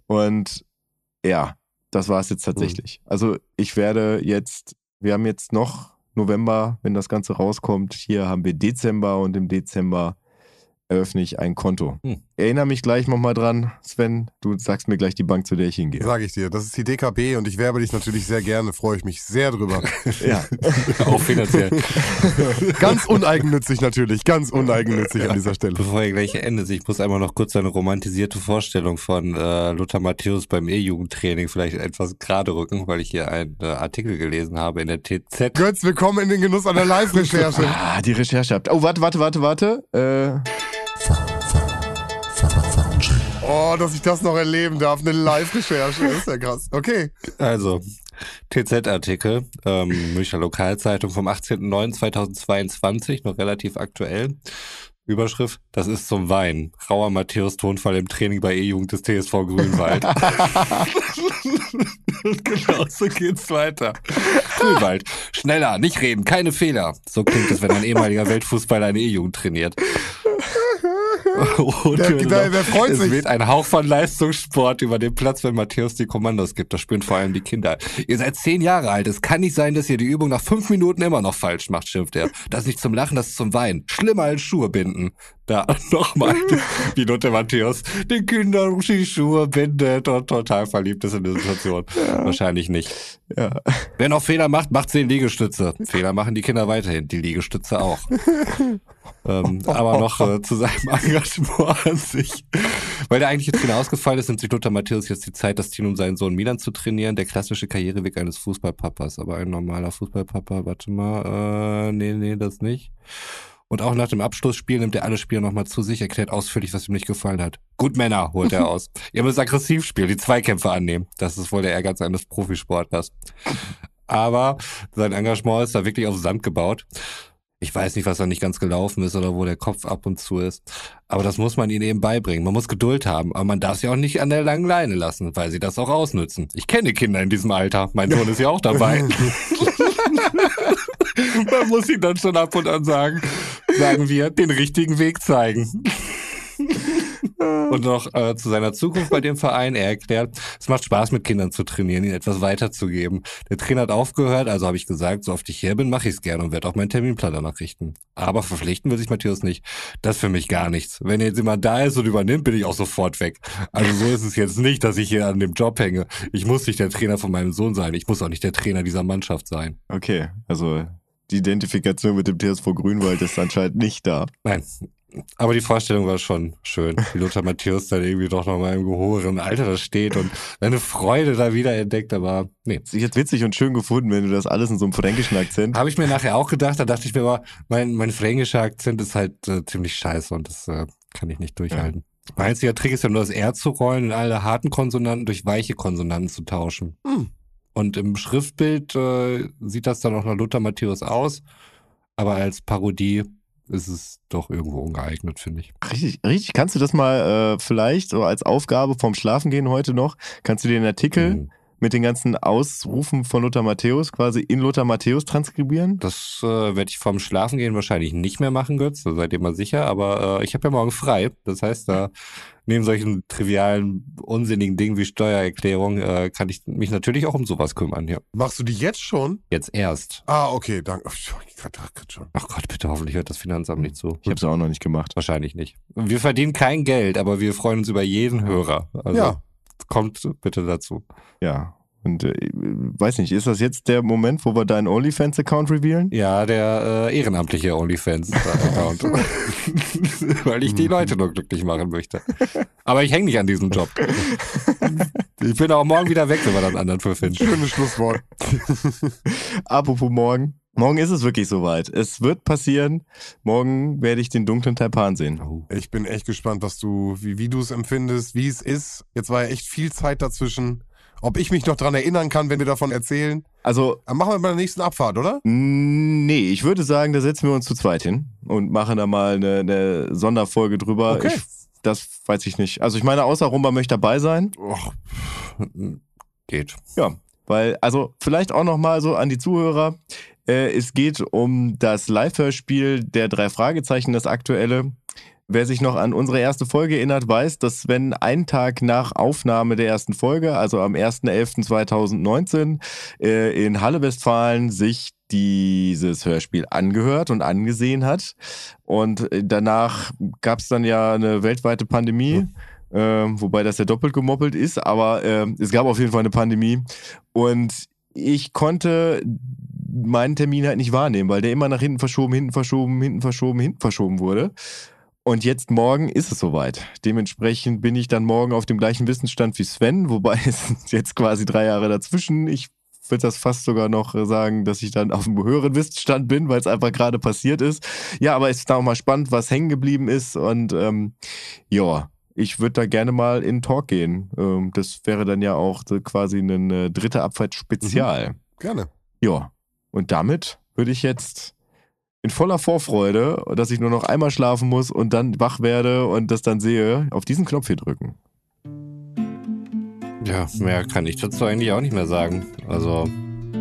Und ja, das war es jetzt tatsächlich. Also ich werde jetzt, wir haben jetzt noch November, wenn das Ganze rauskommt. Hier haben wir Dezember und im Dezember eröffne ich ein Konto. Hm. Erinnere mich gleich nochmal dran, Sven. Du sagst mir gleich die Bank, zu der ich hingehe. Sage ich dir, das ist die DKB und ich werbe dich natürlich sehr gerne, freue ich mich sehr drüber. [LAUGHS] Ja. [LAUGHS] Auch finanziell. ganz uneigennützig natürlich, ganz uneigennützig an dieser Stelle. Bevor ihr gleich endet, ich muss einmal noch kurz eine romantisierte Vorstellung von äh, Lothar Matthäus beim E-Jugendtraining vielleicht etwas gerade rücken, weil ich hier einen äh, Artikel gelesen habe in der TZ. Götz, willkommen in den Genuss einer Live-Recherche. Ah, die Recherche habt. Oh, warte, warte, warte, warte. Äh, Oh, dass ich das noch erleben darf, eine Live-Recherche, das ist ja krass. Okay. Also, TZ-Artikel, ähm, Münchner Lokalzeitung vom 18.09.2022, noch relativ aktuell. Überschrift, das ist zum Weinen. Rauer Matthäus Tonfall im Training bei E-Jugend des TSV Grünwald. Und [LAUGHS] genau so geht's weiter. Grünwald, schneller, nicht reden, keine Fehler. So klingt es, wenn ein ehemaliger Weltfußballer eine E-Jugend trainiert. Der, der, der freut es sich. weht ein Hauch von Leistungssport über den Platz, wenn Matthäus die Kommandos gibt. Das spüren vor allem die Kinder. Ihr seid zehn Jahre alt. Es kann nicht sein, dass ihr die Übung nach fünf Minuten immer noch falsch macht, schimpft er. Das ist nicht zum Lachen, das ist zum Weinen. Schlimmer als Schuhe binden. Da [LAUGHS] nochmal [LAUGHS] die Note Matthäus. Den Kindern die Schuhe bindet und total verliebt ist in der Situation. Wahrscheinlich nicht. Ja. Wer noch Fehler macht, macht zehn Liegestütze. Fehler machen die Kinder weiterhin. Die Liegestütze auch. [LAUGHS] ähm, aber noch äh, zu seinem Engagement an sich. Weil der eigentliche Trainer ausgefallen ist, nimmt sich Lothar Matthäus jetzt die Zeit, das Team um seinen Sohn Milan zu trainieren. Der klassische Karriereweg eines Fußballpapas. Aber ein normaler Fußballpapa, warte mal, äh, nee, nee, das nicht. Und auch nach dem Abschlussspiel nimmt er alle Spieler nochmal zu sich, erklärt ausführlich, was ihm nicht gefallen hat. Gut Männer, holt er [LAUGHS] aus. Ihr müsst aggressiv spielen, die Zweikämpfe annehmen. Das ist wohl der Ehrgeiz eines Profisportlers. Aber sein Engagement ist da wirklich auf Sand gebaut. Ich weiß nicht, was da nicht ganz gelaufen ist oder wo der Kopf ab und zu ist. Aber das muss man ihnen eben beibringen. Man muss Geduld haben, aber man darf sie auch nicht an der langen Leine lassen, weil sie das auch ausnützen. Ich kenne Kinder in diesem Alter. Mein Sohn ist ja auch dabei. [LAUGHS] man muss ihnen dann schon ab und an sagen, sagen wir, den richtigen Weg zeigen. Und noch äh, zu seiner Zukunft bei dem Verein. Er erklärt, es macht Spaß mit Kindern zu trainieren, ihnen etwas weiterzugeben. Der Trainer hat aufgehört, also habe ich gesagt, so oft ich hier bin, mache ich es gerne und werde auch meinen Terminplan danach richten. Aber verpflichten will sich Matthäus nicht. Das für mich gar nichts. Wenn jetzt jemand da ist und übernimmt, bin ich auch sofort weg. Also so ist es jetzt nicht, dass ich hier an dem Job hänge. Ich muss nicht der Trainer von meinem Sohn sein. Ich muss auch nicht der Trainer dieser Mannschaft sein. Okay, also die Identifikation mit dem TSV Grünwald ist anscheinend nicht da. Nein. Aber die Vorstellung war schon schön, wie Lothar Matthäus dann irgendwie doch noch mal im gehobenen Alter da steht und eine Freude da wieder entdeckt, aber nee. Ist jetzt witzig und schön gefunden, wenn du das alles in so einem fränkischen Akzent. Habe ich mir nachher auch gedacht, da dachte ich mir aber, mein, mein fränkischer Akzent ist halt äh, ziemlich scheiße und das äh, kann ich nicht durchhalten. Mein einziger Trick ist ja nur das R zu rollen und alle harten Konsonanten durch weiche Konsonanten zu tauschen. Hm. Und im Schriftbild äh, sieht das dann auch nach Luther Matthäus aus, aber als Parodie ist es doch irgendwo ungeeignet, finde ich. Richtig, richtig. Kannst du das mal äh, vielleicht so als Aufgabe vorm Schlafengehen heute noch, kannst du den Artikel Mhm. mit den ganzen Ausrufen von Lothar Matthäus quasi in Lothar Matthäus transkribieren? Das äh, werde ich vorm Schlafengehen wahrscheinlich nicht mehr machen, Götz, da seid ihr mal sicher, aber äh, ich habe ja morgen frei. Das heißt, da neben solchen trivialen, unsinnigen Dingen wie Steuererklärung äh, kann ich mich natürlich auch um sowas kümmern, ja. Machst du die jetzt schon? Jetzt erst. Ah, okay, danke. Oh. Ach Gott, bitte, hoffentlich hört das Finanzamt nicht zu. Ich habe es auch noch nicht gemacht. Wahrscheinlich nicht. Wir verdienen kein Geld, aber wir freuen uns über jeden Hörer. Also Ja. kommt bitte dazu. Ja. Und äh, weiß nicht, ist das jetzt der Moment, wo wir deinen OnlyFans-Account revealen? Ja, der äh, ehrenamtliche OnlyFans-Account. [LAUGHS] Weil ich die Leute nur glücklich machen möchte. Aber ich hänge nicht an diesem Job. Ich bin auch morgen wieder weg, wenn wir dann einen anderen für finden. Schönes Schlusswort. Apropos morgen. Morgen ist es wirklich soweit. Es wird passieren. Morgen werde ich den dunklen Taipan sehen. Ich bin echt gespannt, was du, wie, wie du es empfindest, wie es ist. Jetzt war ja echt viel Zeit dazwischen. Ob ich mich noch dran erinnern kann, wenn wir davon erzählen. Also, Dann machen wir bei der nächsten Abfahrt, oder? nee, ich würde sagen, da setzen wir uns zu zweit hin und machen da mal eine, eine Sonderfolge drüber. Okay. Ich, das weiß ich nicht. Also ich meine, außer Rumba möchte dabei sein. Och, geht. Ja, weil, also vielleicht auch nochmal so an die Zuhörer. Äh, es geht um das Live-Hörspiel der drei Fragezeichen, das aktuelle. Wer sich noch an unsere erste Folge erinnert, weiß, dass wenn ein Tag nach Aufnahme der ersten Folge, also am 1.11.2019, äh, in Halle Westfalen sich dieses Hörspiel angehört und angesehen hat. Und äh, danach gab es dann ja eine weltweite Pandemie, ähm, wobei das ja doppelt gemoppelt ist, aber ähm, es gab auf jeden Fall eine Pandemie. Und ich konnte meinen Termin halt nicht wahrnehmen, weil der immer nach hinten verschoben, hinten verschoben, hinten verschoben, hinten verschoben wurde. Und jetzt morgen ist es soweit. Dementsprechend bin ich dann morgen auf dem gleichen Wissensstand wie Sven, wobei [LAUGHS] es jetzt quasi drei Jahre dazwischen. Ich würde das fast sogar noch äh, sagen, dass ich dann auf einem höheren Wissensstand bin, weil es einfach gerade passiert ist. Ja, aber es ist auch mal spannend, was hängen geblieben ist. Und ähm, ja, ich würde da gerne mal in den Talk gehen. Ähm, das wäre dann ja auch so quasi ein äh, dritte Abfahrt-Spezial. Gerne. Ja, und damit würde ich jetzt in voller Vorfreude, dass ich nur noch einmal schlafen muss und dann wach werde und das dann sehe, auf diesen Knopf hier drücken. Ja, mehr kann ich dazu eigentlich auch nicht mehr sagen. Also,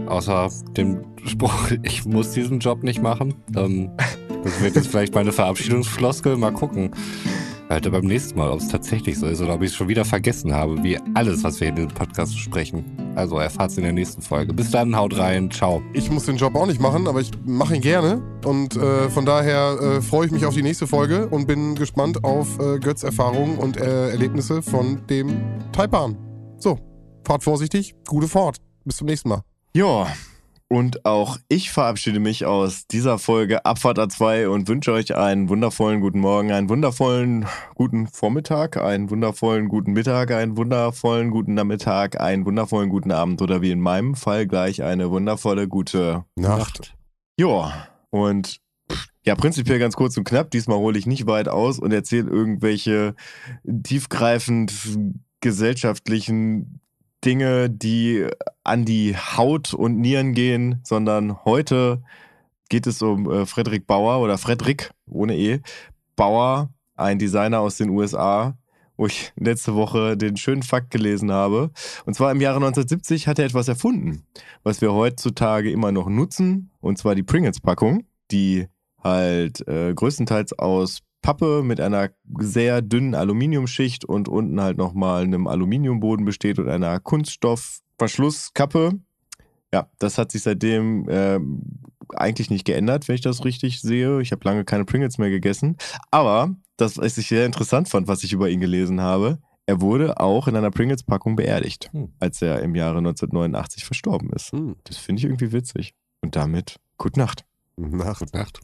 außer dem Spruch, [LAUGHS] ich muss diesen Job nicht machen. Ähm, das wird jetzt vielleicht meine Verabschiedungsfloskel. Mal gucken. Alter, beim nächsten Mal, ob es tatsächlich so ist oder ob ich es schon wieder vergessen habe, wie alles, was wir in diesem Podcast besprechen. Also erfahrt es in der nächsten Folge. Bis dann, haut rein, ciao. Ich muss den Job auch nicht machen, aber ich mache ihn gerne. Und äh, von daher äh, freue ich mich auf die nächste Folge und bin gespannt auf äh, Götz Erfahrungen und äh, Erlebnisse von dem Taipan. So, fahrt vorsichtig, gute Fahrt. Bis zum nächsten Mal. Ja, und auch ich verabschiede mich aus dieser Folge Abfahrt A2 und wünsche euch einen wundervollen guten Morgen, einen wundervollen guten Vormittag, einen wundervollen guten Mittag, einen wundervollen guten Nachmittag, einen wundervollen guten Abend oder wie in meinem Fall gleich eine wundervolle gute Nacht. Ja, und ja, prinzipiell ganz kurz und knapp. Diesmal hole ich nicht weit aus und erzähle irgendwelche tiefgreifend gesellschaftlichen Dinge, die an die Haut und Nieren gehen, sondern heute geht es um äh, Frederik Bauer oder Fredrik ohne E. Bauer, ein Designer aus den USA, wo ich letzte Woche den schönen Fakt gelesen habe. Und zwar im Jahre 1970 hat er etwas erfunden, was wir heutzutage immer noch nutzen, und zwar die Pringles-Packung, die halt äh, größtenteils aus Pappe mit einer sehr dünnen Aluminiumschicht und unten halt nochmal einem Aluminiumboden besteht und einer Kunststoffverschlusskappe. Ja, das hat sich seitdem äh, eigentlich nicht geändert, wenn ich das richtig sehe. Ich habe lange keine Pringles mehr gegessen. Aber das, was ich sehr interessant fand, was ich über ihn gelesen habe, er wurde auch in einer Pringles-Packung beerdigt, Hm. als er im Jahre 1989 verstorben ist. Hm. Das finde ich irgendwie witzig. Und damit, gute Nacht. Nacht. Gute Nacht.